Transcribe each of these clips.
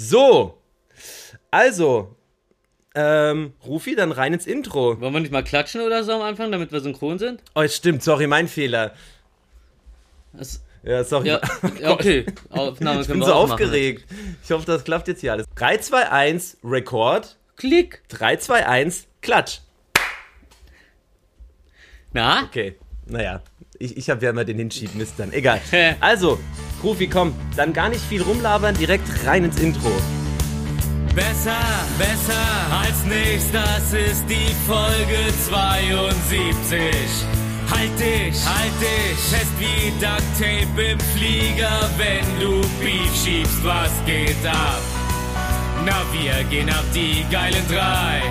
So, also, ähm, Rufi, dann rein ins Intro. Wollen wir nicht mal klatschen oder so am Anfang, damit wir synchron sind? Oh, stimmt, sorry, mein Fehler. Das, Ja, sorry. ja, okay. Aufnahme Ich bin so aufgeregt. Ich hoffe, das klappt jetzt hier alles. 3, 2, 1, Rekord. Klick. 3, 2, 1, Klatsch. Na? Okay, naja, ich, ich habe ja immer den Hinschiebmist dann. Egal. Also, Rufi, komm, dann gar nicht viel rumlabern, direkt rein ins Intro. Besser, besser als nichts, das ist die Folge 72. Halt dich, halt dich fest wie Duct Tape im Flieger, wenn du Beef schiebst, was geht ab? Na, wir gehen ab die geilen drei.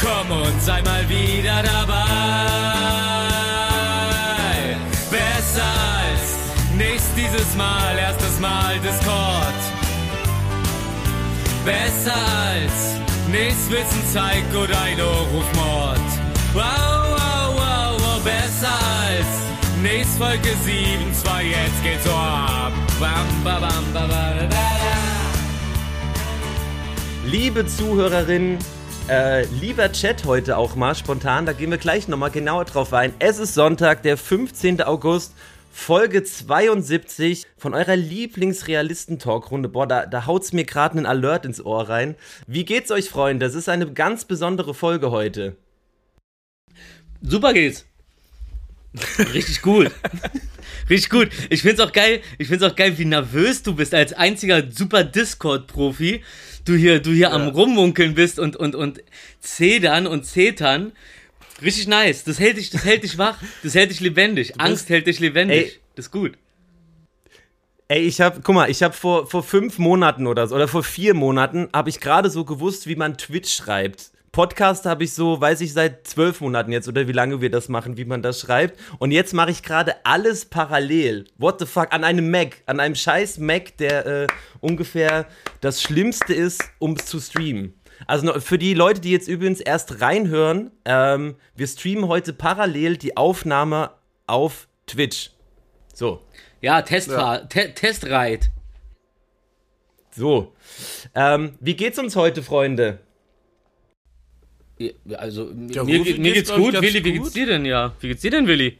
Komm und sei mal wieder dabei. Dieses Mal, erstes Mal Discord. Besser als nichts Wissen, Psycho, Dino, Rufmord. Wow, wow, wow, wow, besser als nichts Folge 7, 2, jetzt geht's so ab. Bam, ba, bam, ba, ba, da. Liebe Zuhörerinnen, äh, lieber Chat heute auch mal spontan, da gehen wir gleich nochmal genauer drauf ein. Es ist Sonntag, der 15. August, Folge 72 von eurer Lieblingsrealisten-Talkrunde. Boah, da, da haut's mir gerade einen Alert ins Ohr rein. Wie geht's euch, Freunde? Das ist eine ganz besondere Folge heute. Super geht's. Richtig gut. Richtig gut. Ich find's auch geil, ich find's auch geil, wie nervös du bist als einziger super Discord-Profi. Du hier, du hier am Rummunkeln bist und, und, und zedern und zetern. Richtig nice. Das hält dich, das hält dich wach. Das hält dich lebendig. Angst hält dich lebendig. Ey. Das ist gut. Ey, ich hab, guck mal, ich hab vor, vor fünf Monaten oder so, oder vor vier Monaten, habe ich gerade so gewusst, wie man Twitch schreibt. Podcast habe ich so, weiß ich, seit zwölf Monaten jetzt, oder wie lange wir das machen, wie man das schreibt. Und jetzt mache ich gerade alles parallel. What the fuck? An einem Mac, an einem scheiß Mac, der äh, ungefähr das Schlimmste ist, um zu streamen. Also noch- für die Leute, die jetzt übrigens erst reinhören, ähm, wir streamen heute parallel die Aufnahme auf Twitch. So. Ja, Testfahr Te Testreit. So. Ähm, wie geht's uns heute, Freunde? Also, Ja, mir, Rufi mir geht's, geht's gut. Willi, wie geht's dir denn, ja? Wie geht's dir denn, Willi?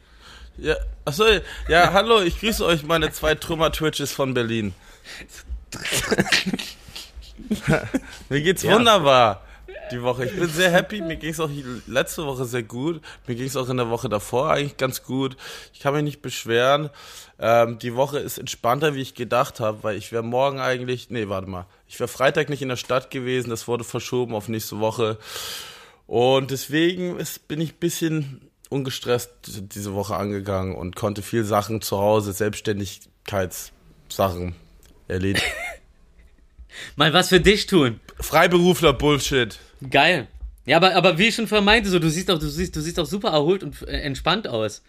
Ja, achso, ja, hallo, ich grüße euch, meine zwei Trümmer-Twitches von Berlin. Mir geht's Ja. wunderbar die Woche. Ich bin sehr happy. Mir ging's auch letzte Woche sehr gut. Mir ging's auch in der Woche davor eigentlich ganz gut. Ich kann mich nicht beschweren. Ähm, die Woche ist entspannter, wie ich gedacht habe, weil ich wäre morgen eigentlich, nee, warte mal, ich wäre Freitag nicht in der Stadt gewesen. Das wurde verschoben auf nächste Woche. Und deswegen ist, bin ich ein bisschen ungestresst diese Woche angegangen und konnte viel Sachen zu Hause, Selbstständigkeitssachen erledigen. Mal was für dich tun. Freiberufler Bullshit. Geil. Ja, aber, aber wie ich schon vorher meinte, so, du siehst auch, du siehst, du siehst auch super erholt und äh, entspannt aus.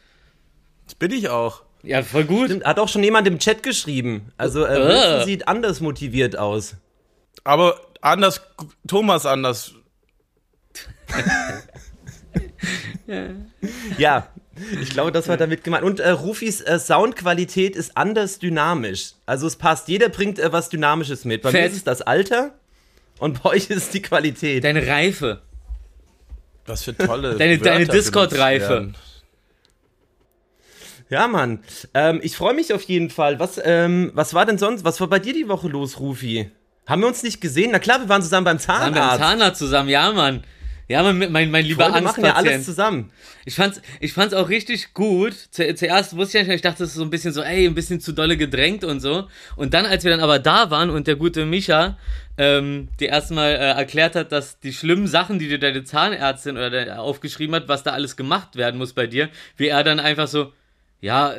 Das bin ich auch. Ja, voll gut. Stimmt, hat auch schon jemand im Chat geschrieben. Also, äh, Äh. Sieht anders motiviert aus. Aber anders, Thomas anders. Ja, ich glaube, das war damit gemeint. Und äh, Rufis äh, Soundqualität ist anders dynamisch. Also, es passt. Jeder bringt äh, was Dynamisches mit. Bei mir Fett. ist es das Alter und bei euch ist es die Qualität. Deine Reife. Was für tolle. Deine- Wörter deine Discord-Reife. Ja, Mann. Ähm, ich freue mich auf jeden Fall. Was, ähm, was war denn sonst? Was war bei dir die Woche los, Rufi? Haben wir uns nicht gesehen? Na klar, wir waren zusammen beim Waren wir im Zahnarzt. Zahnarzt zusammen, ja, Mann. Ja, mein, mein, mein lieber Freunde machen ja alles Angstpatient. zusammen. Ich fand's, ich fand's auch richtig gut. Zu, zuerst wusste ich nicht, ich dachte, das ist so ein bisschen so, ey, ein bisschen zu dolle gedrängt und so. Und dann, als wir dann aber da waren und der gute Micha ähm, dir erstmal äh, erklärt hat, dass die schlimmen Sachen, die dir deine Zahnärztin oder der, aufgeschrieben hat, was da alles gemacht werden muss bei dir, wie er dann einfach so, ja,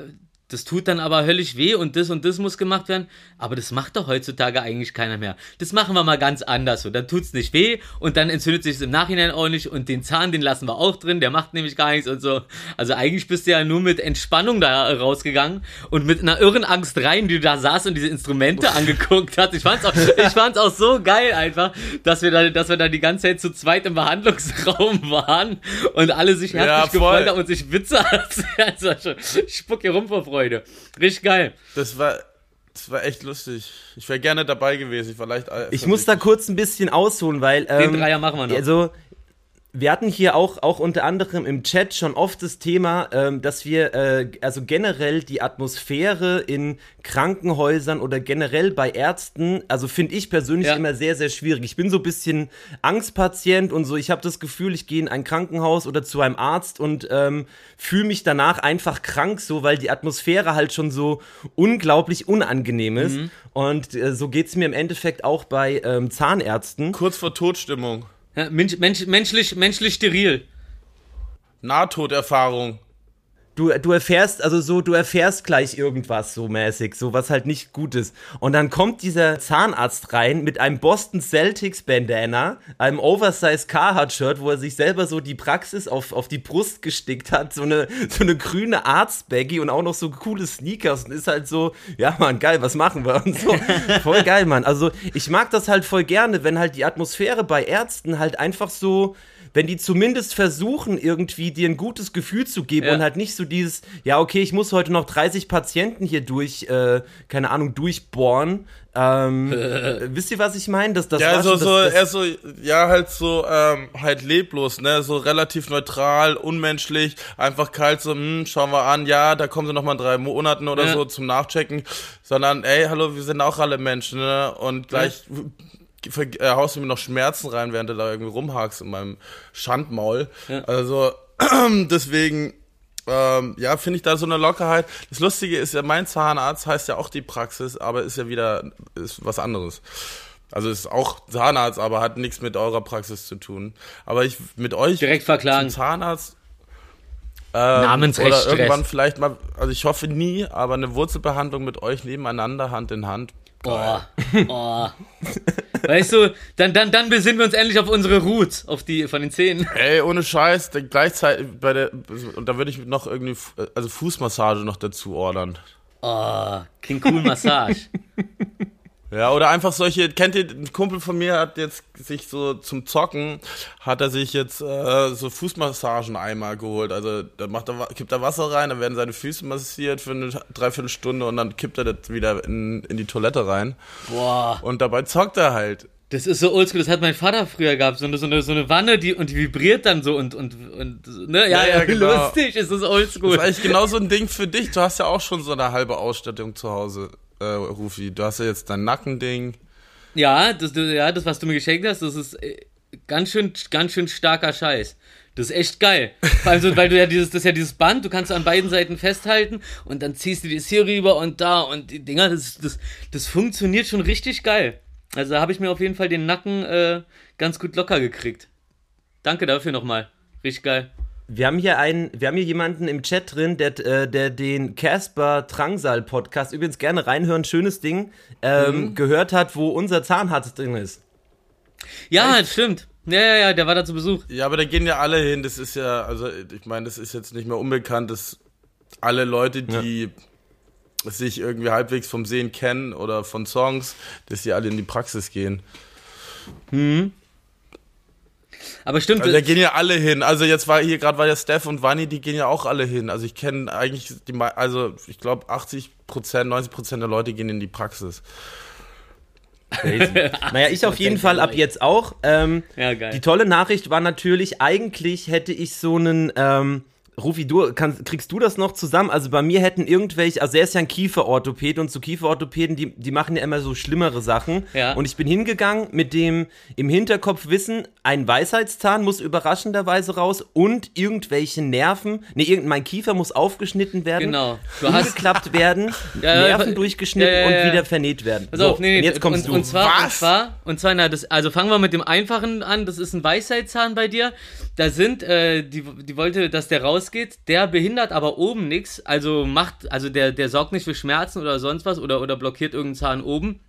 das tut dann aber höllisch weh und das und das muss gemacht werden. Aber das macht doch heutzutage eigentlich keiner mehr. Das machen wir mal ganz anders. So, dann tut's nicht weh und dann entzündet sich es im Nachhinein auch nicht und den Zahn, den lassen wir auch drin, der macht nämlich gar nichts und so. Also eigentlich bist du ja nur mit Entspannung da rausgegangen und mit einer irren Angst rein, die du da saßt und diese Instrumente angeguckt hast. Ich fand's auch, ich fand's auch so geil einfach, dass wir da, dass wir da die ganze Zeit zu zweit im Behandlungsraum waren und alle sich herzlich Ja, gefreut haben und sich Witze erzählt. Also, ich spuck hier rum vor Freude. Richtig geil. Das war, Das war echt lustig. Ich wäre gerne dabei gewesen. Vielleicht, äh, Ich muss da kurz ein bisschen ausholen, weil. Den Ähm, Dreier machen wir noch. Also, wir hatten hier auch, auch unter anderem im Chat schon oft das Thema, ähm, dass wir äh, also generell die Atmosphäre in Krankenhäusern oder generell bei Ärzten, also finde ich persönlich Ja. immer sehr, sehr schwierig. Ich bin so ein bisschen Angstpatient und so. Ich habe das Gefühl, ich gehe in ein Krankenhaus oder zu einem Arzt und ähm, fühle mich danach einfach krank, so, weil die Atmosphäre halt schon so unglaublich unangenehm ist. Und äh, so geht es mir im Endeffekt auch bei ähm, Zahnärzten. Kurz vor Todstimmung. Mensch, Mensch, menschlich, menschlich steril. Nahtoderfahrung. Du, du erfährst, also so, du erfährst gleich irgendwas so mäßig, so was halt nicht gut ist. Und dann kommt dieser Zahnarzt rein mit einem Boston Celtics Bandana, einem Oversize Carhartt-Shirt, wo er sich selber so die Praxis auf, auf die Brust gestickt hat, so eine, so eine grüne Arztbaggy und auch noch so coole Sneakers und ist halt so, ja man, geil, was machen wir? Und so, voll geil, Mann. Also ich mag das halt voll gerne, wenn halt die Atmosphäre bei Ärzten halt einfach so, wenn die zumindest versuchen, irgendwie dir ein gutes Gefühl zu geben Ja. und halt nicht so dieses, ja, okay, ich muss heute noch 30 Patienten hier durch, äh, keine Ahnung, durchbohren. Ähm, wisst ihr, was ich meine? Das, das Ja, war so, schon- so, das, das, so, ja, halt so, ähm, halt leblos, ne, so relativ neutral, unmenschlich, einfach kalt, so, hm, schauen wir an, ja, da kommen sie noch mal in drei Monaten oder Ja. so zum Nachchecken, sondern, ey, hallo, wir sind auch alle Menschen, ne, und gleich ver- äh, haust du mir noch Schmerzen rein, während du da irgendwie rumhakst in meinem Schandmaul, Ja. also, deswegen, ähm, ja, finde ich da so eine Lockerheit. Das Lustige ist ja, mein Zahnarzt heißt ja auch die Praxis, aber ist ja wieder, ist was anderes. Also ist auch Zahnarzt, aber hat nichts mit eurer Praxis zu tun. Aber ich mit euch Direkt verklagen. Zahnarzt ähm, Namensrechtsstress. oder irgendwann vielleicht mal, also ich hoffe nie, aber eine Wurzelbehandlung mit euch nebeneinander, Hand in Hand. Boah, boah. Weißt du, dann, dann, dann besinnen wir uns endlich auf unsere Roots, auf die von den Zähnen. Ey, ohne Scheiß, gleichzeitig bei der und da würde ich noch irgendwie also Fußmassage noch dazu ordern. Oh, King Cool Massage. Ja, oder einfach solche, kennt ihr, ein Kumpel von mir hat jetzt sich so zum Zocken, hat er sich jetzt äh, so Fußmassagen-Eimer geholt. Also da macht er, kippt er Wasser rein, dann werden seine Füße massiert für eine Dreiviertelstunde und dann kippt er das wieder in, in die Toilette rein. Boah, Und dabei zockt er halt. das ist so oldschool, das hat mein Vater früher gehabt. So eine, so eine, so eine Wanne, die, und die vibriert dann so und, und, und ne? Ja, Ja, ja, genau. lustig, ist das Das oldschool. ist eigentlich genau so ein Ding für dich. Du hast ja auch schon so eine halbe Ausstattung zu Hause, äh, Rufi. Du hast ja jetzt dein Nackending. Ja, das, ja, das, was du mir geschenkt hast, das ist äh, ganz schön, ganz schön starker Scheiß. Das ist echt geil. Vor allem so, weil du ja dieses, das ist ja dieses Band, du kannst an beiden Seiten festhalten und dann ziehst du das hier rüber und da und die Dinger, das, das, das funktioniert schon richtig geil. Also da habe ich mir auf jeden Fall den Nacken äh, ganz gut locker gekriegt. Danke dafür nochmal. Richtig geil. Wir haben hier einen, wir haben hier jemanden im Chat drin, der, äh, der den Casper Drangsal Podcast übrigens gerne reinhören, schönes Ding, ähm, Mhm. gehört hat, wo unser Zahnarzt drin ist. Ja, stimmt. Ja, ja, ja, der war da zu Besuch. Ja, aber da gehen ja alle hin. Das ist ja, also ich meine, das ist jetzt nicht mehr unbekannt, dass alle Leute, die sich irgendwie halbwegs vom Sehen kennen oder von Songs, dass die alle in die Praxis gehen. Aber stimmt, Also da gehen ja alle hin. Also jetzt war hier gerade war ja Steph und Vanni, die gehen ja auch alle hin. Also ich kenne eigentlich die, also ich glaube 80 Prozent, 90 Prozent der Leute gehen in die Praxis. Crazy. naja, ich auf jeden Fall ab jetzt auch. Ähm, Ja, geil. Die tolle Nachricht war natürlich, eigentlich hätte ich so einen, ähm, Rufi, du, kannst, kriegst du das noch zusammen? Also bei mir hätten irgendwelche, also er ist ja ein Kieferorthopäd und so Kieferorthopäden, die, die machen ja immer so schlimmere Sachen. Ja. Und ich bin hingegangen mit dem im Hinterkopf wissen, ein Weisheitszahn muss überraschenderweise raus und irgendwelche Nerven, nee, irgend, mein Kiefer muss aufgeschnitten werden. Genau. Du hast- umgeklappt werden, Ja, Nerven ja, durchgeschnitten ja, ja, ja. und wieder vernäht werden. Pass so, auf, nee, nee, und jetzt kommst und, du. Und zwar, und Was? zwar, und zwar, na, das, also fangen wir mit dem einfachen an. Das ist ein Weisheitszahn bei dir. Da sind, äh, die, die wollte, dass der rausgeht. Der behindert aber oben nichts. Also macht, also der, der sorgt nicht für Schmerzen oder sonst was oder, oder blockiert irgendeinen Zahn oben.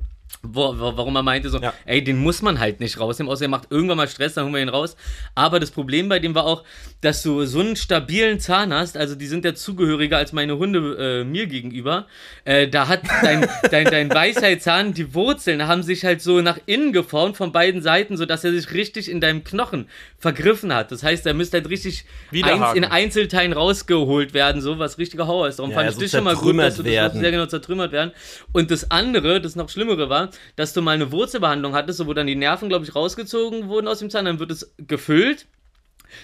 Wo, wo, warum er meinte so, Ja. ey, den muss man halt nicht rausnehmen, außer er macht irgendwann mal Stress, dann holen wir ihn raus. Aber das Problem bei dem war auch, dass du so einen stabilen Zahn hast, also die sind ja zugehöriger als meine Hunde äh, mir gegenüber. Äh, da hat dein, dein, dein Weisheitszahn, die Wurzeln haben sich halt so nach innen geformt von beiden Seiten, sodass er sich richtig in deinem Knochen vergriffen hat. Das heißt, er müsste halt richtig eins, Widerhaken. in Einzelteilen rausgeholt werden, so was richtiger Horror ist. Darum Ja, fand ich so das schon mal gut, dass du das sehr genau zertrümmert werden. Und das andere, das noch Schlimmere war, dass du mal eine Wurzelbehandlung hattest, wo dann die Nerven, glaube ich, rausgezogen wurden aus dem Zahn, dann wird es gefüllt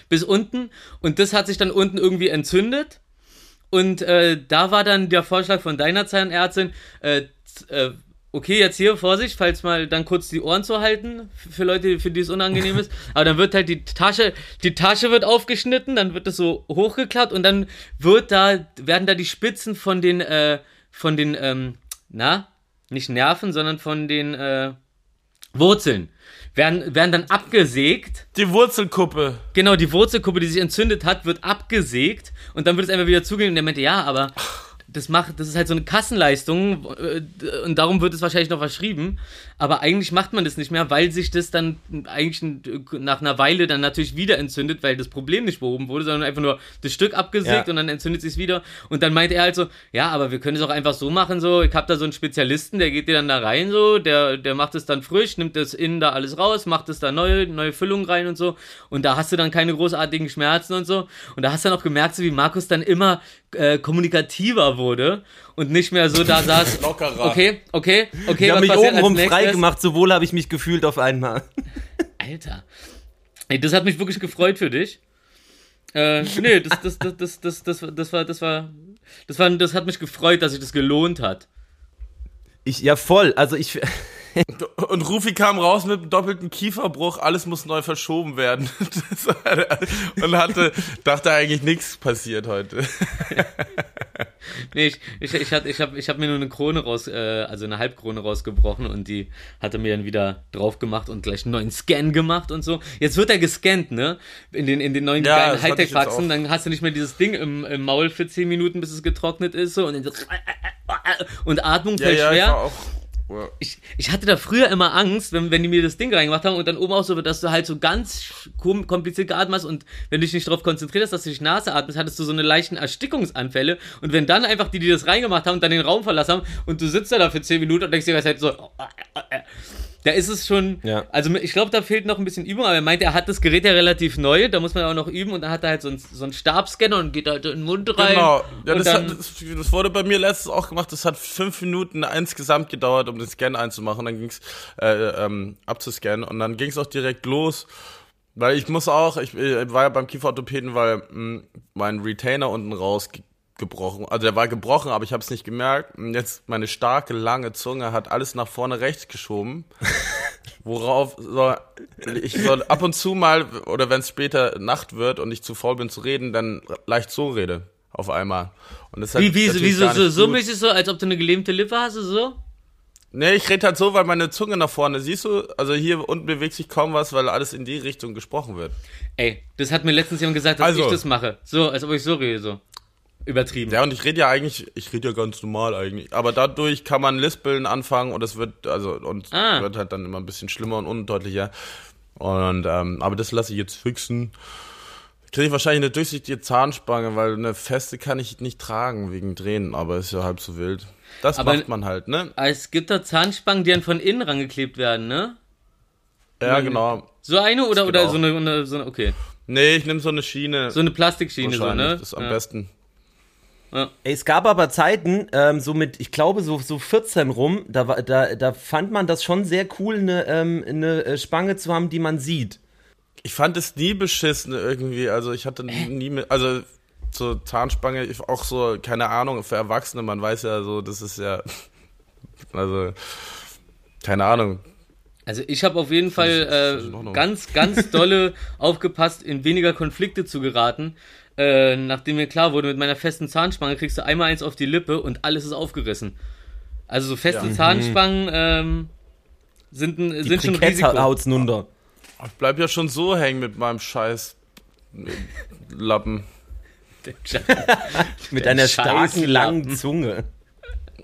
bis unten und das hat sich dann unten irgendwie entzündet. Und äh, da war dann der Vorschlag von deiner Zahnärztin, äh, äh, okay, jetzt hier, Vorsicht, falls mal dann kurz die Ohren zu halten, für Leute, für die es unangenehm ist. Aber dann wird halt die Tasche, die Tasche wird aufgeschnitten, dann wird das so hochgeklappt und dann wird da, werden da die Spitzen von den, äh, von den, ähm, na, nicht Nerven, sondern von den, äh, Wurzeln. Werden, werden dann abgesägt Die Wurzelkuppe. Genau, die Wurzelkuppe, die sich entzündet hat, wird abgesägt und dann wird es einfach wieder zugehen. Und der meinte, ja, aber das macht, das ist halt so eine Kassenleistung äh, und darum wird es wahrscheinlich noch verschrieben. Aber eigentlich macht man das nicht mehr, weil sich das dann eigentlich nach einer Weile dann natürlich wieder entzündet, weil das Problem nicht behoben wurde, sondern einfach nur das Stück abgesägt Ja. und dann entzündet sich wieder. Und dann meinte er halt so, ja, aber wir können es auch einfach so machen, so, ich habe da so einen Spezialisten, der geht dir dann da rein, so, der, der macht es dann frisch, nimmt das innen da alles raus, macht es da neue, neue Füllung rein und so. Und da hast du dann keine großartigen Schmerzen und so. Und da hast du dann auch gemerkt, so wie Markus dann immer äh, kommunikativer wurde und nicht mehr so da saß. Lockerer. Okay, okay, okay, Ich habe mich obenrum frei gemacht, so wohl habe ich mich gefühlt auf einmal. Alter. Ey, das hat mich wirklich gefreut für dich. Äh, nee, das, das, das, das, das, das, das war, das war, das war, das hat mich gefreut, dass sich das gelohnt hat. Ich, ja, voll. Also ich, Und Rufi kam raus mit einem doppelten Kieferbruch, alles muss neu verschoben werden. Und hatte, dachte eigentlich nichts passiert heute. Nee, ich, ich, ich, hatte, ich habe ich hab mir nur eine Krone raus, äh, also eine Halbkrone rausgebrochen und die hatte mir dann wieder drauf gemacht und gleich einen neuen Scan gemacht und so. Jetzt wird er gescannt, ne? In den, in den neuen Ja, geilen Hightech-Faxen, dann hast du nicht mehr dieses Ding im, im Maul für 10 Minuten, bis es getrocknet ist, so und und Atmung fällt ich schwer. Ich, ich hatte da früher immer Angst, wenn, wenn die mir das Ding reingemacht haben und dann oben auch so, dass du halt so ganz kom- kompliziert geatmet hast und wenn du dich nicht darauf konzentriert hast, dass du dich Nase atmest, hattest du so eine leichten Erstickungsanfälle. Und wenn dann einfach die, die das reingemacht haben, dann den Raum verlassen haben und du sitzt da, da für 10 Minuten und denkst dir halt so, da ist es schon, Ja. also ich glaube, da fehlt noch ein bisschen Übung, aber er meinte, er hat das Gerät ja relativ neu, da muss man auch noch üben und dann hat er halt so einen, so einen Stabscanner und geht halt in den Mund rein. Genau. Ja, das, hat, das, das wurde bei mir letztens auch gemacht. Das hat fünf Minuten insgesamt gedauert, um den Scan einzumachen. Dann ging's äh, ähm, abzuscannen und dann ging's auch direkt los. Weil ich muss auch, ich äh, war ja beim Kieferorthopäden, weil mh, mein Retainer unten raus ge- gebrochen, also der war gebrochen, aber ich habe es nicht gemerkt. Und jetzt meine starke lange Zunge hat alles nach vorne rechts geschoben. Worauf soll, ich soll ab und zu mal, oder wenn es später Nacht wird und ich zu faul bin zu reden, dann leicht so rede auf einmal. Und das wie, wie, wie so, so, so mäßig so, als ob du eine gelähmte Lippe hast, so? Nee, ich rede halt so, weil meine Zunge nach vorne, siehst du, also hier unten bewegt sich kaum was, weil alles in die Richtung gesprochen wird. Ey, das hat mir letztens jemand gesagt, dass Also. ich das mache. So, als ob ich so rede, so. Übertrieben. Ja, und ich rede ja eigentlich, ich rede ja ganz normal eigentlich, aber dadurch kann man Lispeln anfangen und es wird, also, und Ah. wird halt dann immer ein bisschen schlimmer und undeutlicher. Und, ähm, aber das lasse ich jetzt fixen. Kriege ich wahrscheinlich eine durchsichtige Zahnspange, weil eine feste kann ich nicht tragen wegen Drehen, aber ist ja halb so wild. Das Aber- macht man halt, ne? Es gibt da Zahnspangen, die dann von innen rangeklebt werden, ne? Ja, genau. So eine oder, oder auch. so eine, so eine, okay. Nee, ich nehme so eine Schiene. So eine Plastikschiene, so, ne? Das ist am ja. besten. Ey, es gab aber Zeiten, ähm, so mit, ich glaube, so, so 14 rum, da, war- da, da fand man das schon sehr cool, eine, ähm, eine äh, Spange zu haben, die man sieht. Ich fand es nie beschissen irgendwie. Also ich hatte nie mit, also so Zahnspange, ich- auch so, keine Ahnung, für Erwachsene, man weiß ja so, das ist ja, also, keine Ahnung. Also ich habe auf jeden Fall äh, ganz, ganz dolle aufgepasst, in weniger Konflikte zu geraten. Äh, nachdem mir klar wurde, mit meiner festen Zahnspange kriegst du einmal eins auf die Lippe und alles ist aufgerissen. Also so feste Ja. Zahnspangen ähm, sind, ein, Die sind schon Risiko. haut's nunder. Ich bleib ja schon so hängen mit meinem scheiß Lappen. Mit einer starken, langen. Zunge.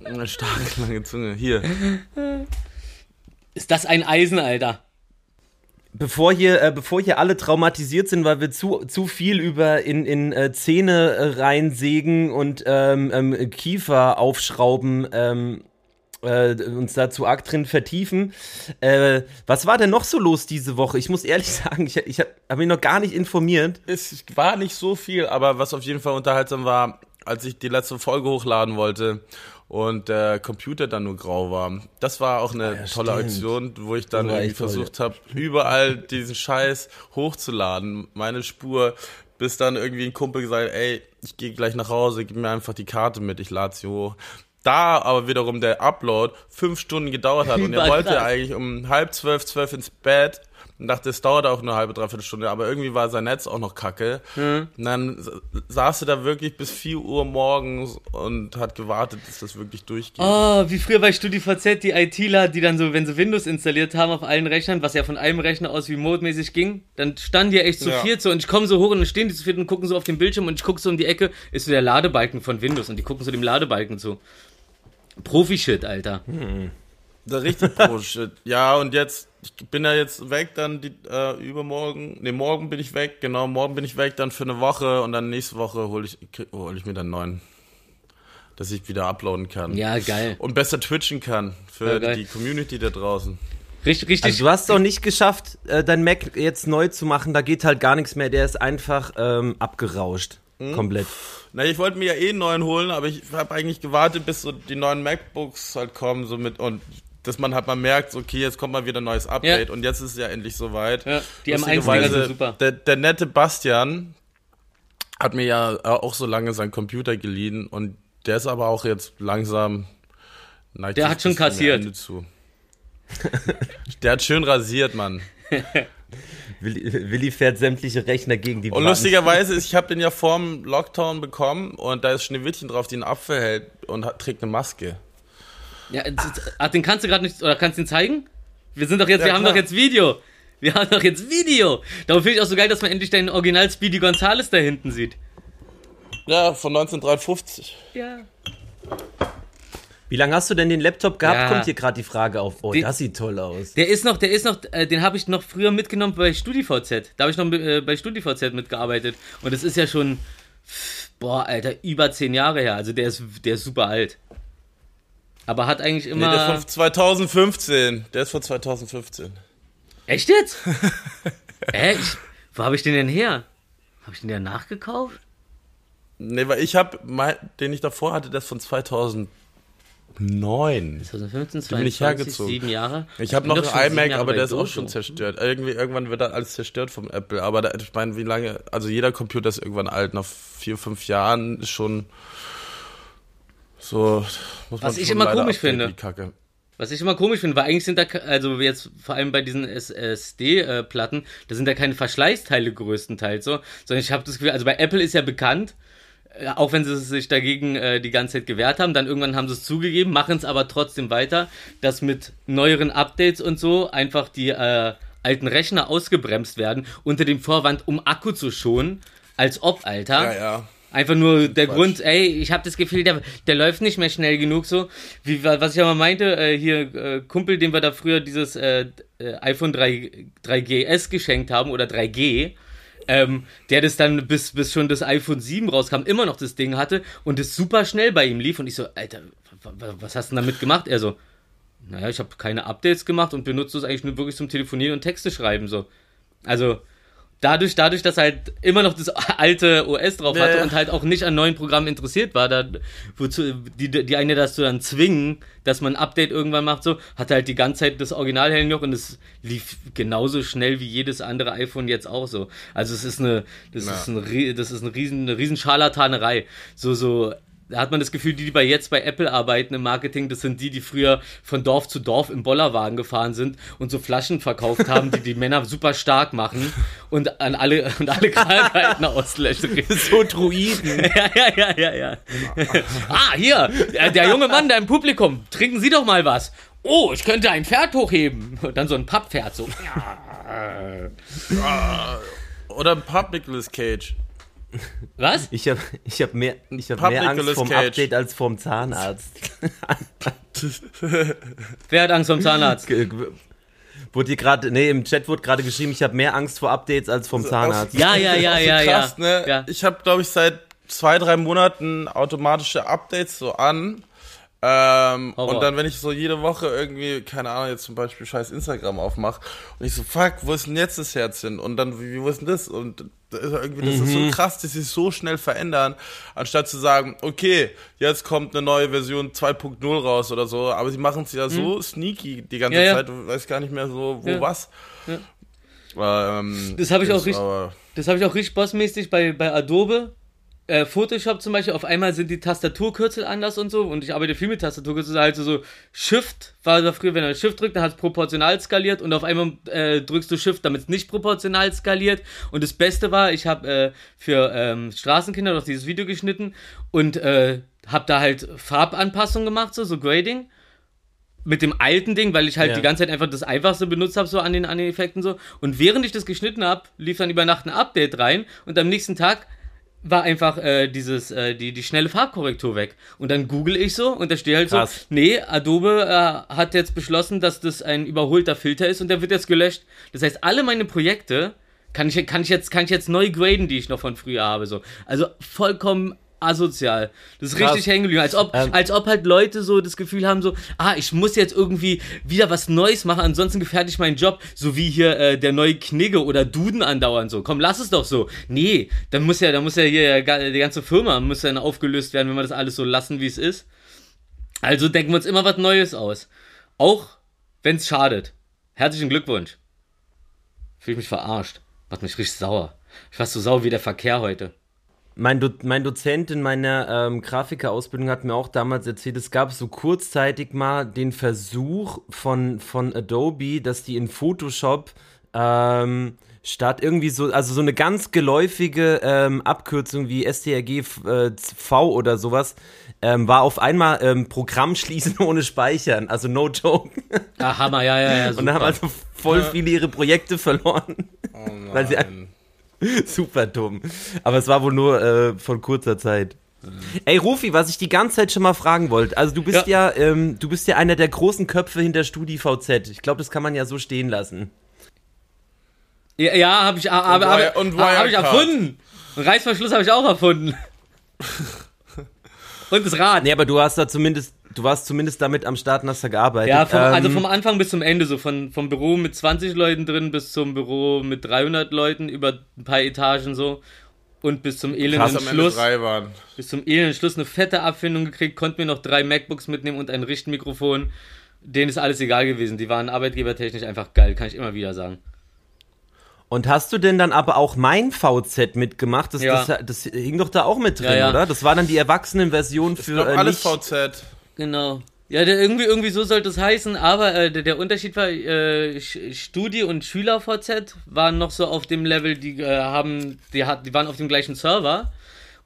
Eine starke lange Zunge. Hier. Ist das ein Eisen, Alter? Bevor hier, äh, bevor hier alle traumatisiert sind, weil wir zu, zu viel über in, in äh, Zähne äh, reinsägen und ähm, ähm, Kiefer aufschrauben, ähm, äh, uns da zu arg drin vertiefen. Äh, was war denn noch so los diese Woche? Ich muss ehrlich sagen, ich, ich habe hab mich noch gar nicht informiert. Es war nicht so viel, aber was auf jeden Fall unterhaltsam war, als ich die letzte Folge hochladen wollte und der Computer dann nur grau war. Das war auch eine ja, tolle stimmt. Aktion, wo ich dann irgendwie versucht habe, überall diesen Scheiß hochzuladen, meine Spur, bis dann irgendwie ein Kumpel gesagt ey, ich gehe gleich nach Hause, gib mir einfach die Karte mit, ich lade sie hoch. Da aber wiederum der Upload fünf Stunden gedauert hat und er wollte eigentlich um halb zwölf, zwölf ins Bett und dachte, es dauert auch nur eine halbe, dreiviertel Stunde, aber irgendwie war sein Netz auch noch kacke. Und dann saß er da wirklich bis 4 Uhr morgens und hat gewartet, bis das wirklich durchgeht. Oh, wie früher bei StudiVZ, die ITler, die dann so, wenn sie Windows installiert haben auf allen Rechnern, was ja von einem Rechner aus remote-mäßig ging, dann standen die echt zu Ja. viert so und ich komme so hoch und dann stehen die zu viert und gucken so auf den Bildschirm und ich gucke so um die Ecke, ist so der Ladebalken von Windows und die gucken so dem Ladebalken zu. Profi-Shit, Alter. Der richtig Pro-Shit. Ja, und jetzt, ich bin ja jetzt weg, dann die, äh, übermorgen, ne, morgen bin ich weg, genau, morgen bin ich weg, dann für eine Woche und dann nächste Woche hole ich, hol ich mir dann einen neuen, dass ich wieder uploaden kann. Ja, geil. Und besser twitchen kann für Ja, die Community da draußen. Richtig, richtig. Also du hast doch nicht geschafft, äh, dein Mac jetzt neu zu machen. Da geht halt gar nichts mehr. Der ist einfach ähm, abgerauscht. Komplett. Na, ich wollte mir ja eh einen neuen holen, aber ich habe eigentlich gewartet, bis so die neuen MacBooks halt kommen, so mit und dass man halt mal merkt, okay, jetzt kommt mal wieder ein neues Update Ja. und jetzt ist es ja endlich soweit. Ja, die Lustigerweise, M1-Dinger sind super. Der, der nette Bastian hat mir ja auch so lange seinen Computer geliehen und der ist aber auch jetzt langsam. neigt Der sich hat schon kassiert. Zu. der hat schön rasiert, Mann. Willi, Willi fährt sämtliche Rechner gegen die Und Wand. lustigerweise ist, ich habe den ja vorm Lockdown bekommen und da ist Schneewittchen drauf, die einen Apfel hält und hat, trägt eine Maske. Ja, ah, den kannst du gerade nicht, oder kannst du ihn zeigen? Wir sind doch jetzt, Ja, wir haben klar. doch jetzt Video. Wir haben doch jetzt Video. Darum finde ich auch so geil, dass man endlich deinen Original Speedy Gonzales da hinten sieht. Ja, von 1953. Ja. Wie lange hast du denn den Laptop gehabt? Ja. Kommt hier gerade die Frage auf. Oh, Die- das sieht toll aus. Der ist noch, der ist noch, äh, den habe ich noch früher mitgenommen bei StudiVZ. Da habe ich noch äh, bei StudiVZ mitgearbeitet. Und das ist ja schon, boah, Alter, über zehn Jahre her. Also der ist, der ist super alt. Aber hat eigentlich Nee, immer. der ist von 2015. Der ist von 2015. Echt jetzt? Hä? Ich, wo habe ich den denn her? Habe ich den ja nachgekauft? Nee, weil ich habe, den ich davor hatte, der ist von 2009. 2015, bin ich 22, hergezogen. sieben Jahre. Ich habe noch einen iMac, aber der ist auch Dojo. schon zerstört. Irgendwie, irgendwann wird dann alles zerstört vom Apple. Aber da, ich meine, wie lange, also jeder Computer ist irgendwann alt. Nach vier, fünf Jahren ist schon so, muss man Was ich immer komisch finde. Die Kacke. Was ich immer komisch finde, weil eigentlich sind da, also jetzt vor allem bei diesen SSD-Platten, da sind da keine Verschleißteile größtenteils so, sondern ich habe das Gefühl, also bei Apple ist ja bekannt, äh, auch wenn sie sich dagegen äh, die ganze Zeit gewehrt haben, dann irgendwann haben sie es zugegeben, machen es aber trotzdem weiter, dass mit neueren Updates und so einfach die äh, alten Rechner ausgebremst werden, unter dem Vorwand, um Akku zu schonen, als ob, Alter. Ja, ja. Einfach nur der Quatsch. Grund, ey, ich habe das Gefühl, der, der läuft nicht mehr schnell genug so. Wie, was ich aber meinte, äh, hier, äh, Kumpel, dem wir da früher dieses äh, äh, iPhone 3, 3GS geschenkt haben oder 3G, ähm, der das dann bis, bis schon das iPhone 7 rauskam, immer noch das Ding hatte und es super schnell bei ihm lief. Und ich so, Alter, was hast du denn damit gemacht? Er so, naja, ich habe keine Updates gemacht und benutze es eigentlich nur wirklich zum Telefonieren und Texte schreiben so. Also dadurch, dadurch, dass er halt immer noch das alte OS drauf hatte ja. und halt auch nicht an neuen Programmen interessiert war, da, wozu, die, die eine dazu dann zwingen, dass man ein Update irgendwann macht, so, hatte halt die ganze Zeit das Original noch und es lief genauso schnell wie jedes andere iPhone jetzt auch so. Also es ist eine, das Ja. ist ein, das ist eine riesen, eine riesen Scharlatanerei. So, so, da hat man das Gefühl, die, die bei jetzt bei Apple arbeiten im Marketing, das sind die, die früher von Dorf zu Dorf im Bollerwagen gefahren sind und so Flaschen verkauft haben, die die Männer super stark machen und an alle, und alle Krankheiten auslöschen. So Druiden. Ja, ja, ja, ja, ja. ah, hier, der, der junge Mann da im Publikum, trinken Sie doch mal was. Oh, ich könnte ein Pferd hochheben. Und dann so ein Papppferd, so. Oder Pub Nicolas Cage. Was? Ich habe ich hab mehr, ich hab Pub mehr Angst Nicolas vom Cage. Update als vom Zahnarzt. Wer hat Angst vom Zahnarzt? G- Wurde hier gerade, nee, im Chat wurde gerade geschrieben, ich habe mehr Angst vor Updates als vom Zahnarzt. Ja, ja, ja, ist ja, so krass, ja. Ne? ja. Ich habe, glaube ich, seit zwei, drei Monaten automatische Updates so an. Ähm, und dann, wenn ich so jede Woche irgendwie, keine Ahnung, jetzt zum Beispiel scheiß Instagram aufmache und ich so, fuck, wo ist denn jetzt das Herz hin? Und dann, wie, wo ist denn das? Und das ist irgendwie, das ist so krass, dass sie so schnell verändern, anstatt zu sagen, okay, jetzt kommt eine neue Version 2.0 raus oder so, aber sie machen es ja so sneaky die ganze Ja, ja. Zeit, du weißt gar nicht mehr so, wo Ja. was. Ähm, Das habe ich auch richtig- Das habe ich auch richtig bossmäßig bei, bei Adobe. Äh, Photoshop zum Beispiel, auf einmal sind die Tastaturkürzel anders und so und ich arbeite viel mit Tastaturkürzel, also so Shift war da früher, wenn du Shift drückt, dann hat es proportional skaliert und auf einmal äh, drückst du Shift, damit es nicht proportional skaliert und das Beste war, ich habe äh, für ähm, Straßenkinder noch dieses Video geschnitten und äh, habe da halt Farbanpassungen gemacht, so, so Grading mit dem alten Ding, weil ich halt Ja. die ganze Zeit einfach das einfachste benutzt habe, so an den, an den Effekten so. Und während ich das geschnitten habe, lief dann über Nacht ein Update rein und am nächsten Tag war einfach äh, dieses, äh, die, die schnelle Farbkorrektur weg. Und dann google ich so und da steht halt Krass. so, nee, Adobe äh, hat jetzt beschlossen, dass das ein überholter Filter ist und der wird jetzt gelöscht. Das heißt, alle meine Projekte kann ich, kann ich, jetzt, kann ich jetzt neu graden, die ich noch von früher habe. So. Also vollkommen asozial. Das ist Krass. richtig hängen geblieben. Als ob, Ähm. als ob halt Leute so das Gefühl haben, so, ah, ich muss jetzt irgendwie wieder was Neues machen, ansonsten gefährde ich meinen Job, so wie hier äh, der neue Knigge oder Duden andauernd so. Komm, lass es doch so. Nee, dann muss ja, dann muss ja hier die ganze Firma muss dann aufgelöst werden, wenn wir das alles so lassen, wie es ist. Also denken wir uns immer was Neues aus. Auch wenn es schadet. Herzlichen Glückwunsch. Fühl mich verarscht. Macht mich richtig sauer. Ich war so sauer wie der Verkehr heute. Mein, Do mein Dozent in meiner ähm, Grafikerausbildung hat mir auch damals erzählt, es gab so kurzzeitig mal den Versuch von, von Adobe, dass die in Photoshop ähm, statt irgendwie so, also so eine ganz geläufige ähm, Abkürzung wie STRG äh, V oder sowas, ähm, war auf einmal ähm, Programm schließen ohne Speichern, also no joke. Ah, Hammer, ja, ja, ja. Und da haben super. also voll viele ihre Projekte verloren. Oh Weil sie nein. Super dumm. Aber es war wohl nur äh, von kurzer Zeit. Ey, Rufi, was ich die ganze Zeit schon mal fragen wollte. Also du bist ja, ähm, du bist ja einer der großen Köpfe hinter StudiVZ. Ich glaube, das kann man ja so stehen lassen. Ja, ja habe ich, hab, Und hab, hab ich erfunden. Und Reißverschluss habe ich auch erfunden. Und das Rad. Nee, aber du hast da zumindest, du warst zumindest damit am Start und hast da gearbeitet. Ja, vom, also Ähm, vom Anfang bis zum Ende, so von, vom Büro mit 20 Leuten drin bis zum Büro mit 300 Leuten über ein paar Etagen so. Und bis zum elenden Schluss, drei waren. bis zum elenden Schluss eine fette Abfindung gekriegt, konnte mir noch drei MacBooks mitnehmen und ein Richtmikrofon. Denen ist alles egal gewesen. Die waren arbeitgebertechnisch einfach geil, kann ich immer wieder sagen. Und hast du denn dann aber auch mein VZ mitgemacht? Das, Ja. das, das hing doch da auch mit drin, Ja, ja. oder? Das war dann die Erwachsenenversion für glaube, äh, alles nicht, VZ. Genau. Ja, irgendwie, irgendwie so sollte es heißen, aber äh, der, der Unterschied war, äh, Studi- und Schüler-VZ waren noch so auf dem Level, die äh, haben, die, hat, die waren auf dem gleichen Server.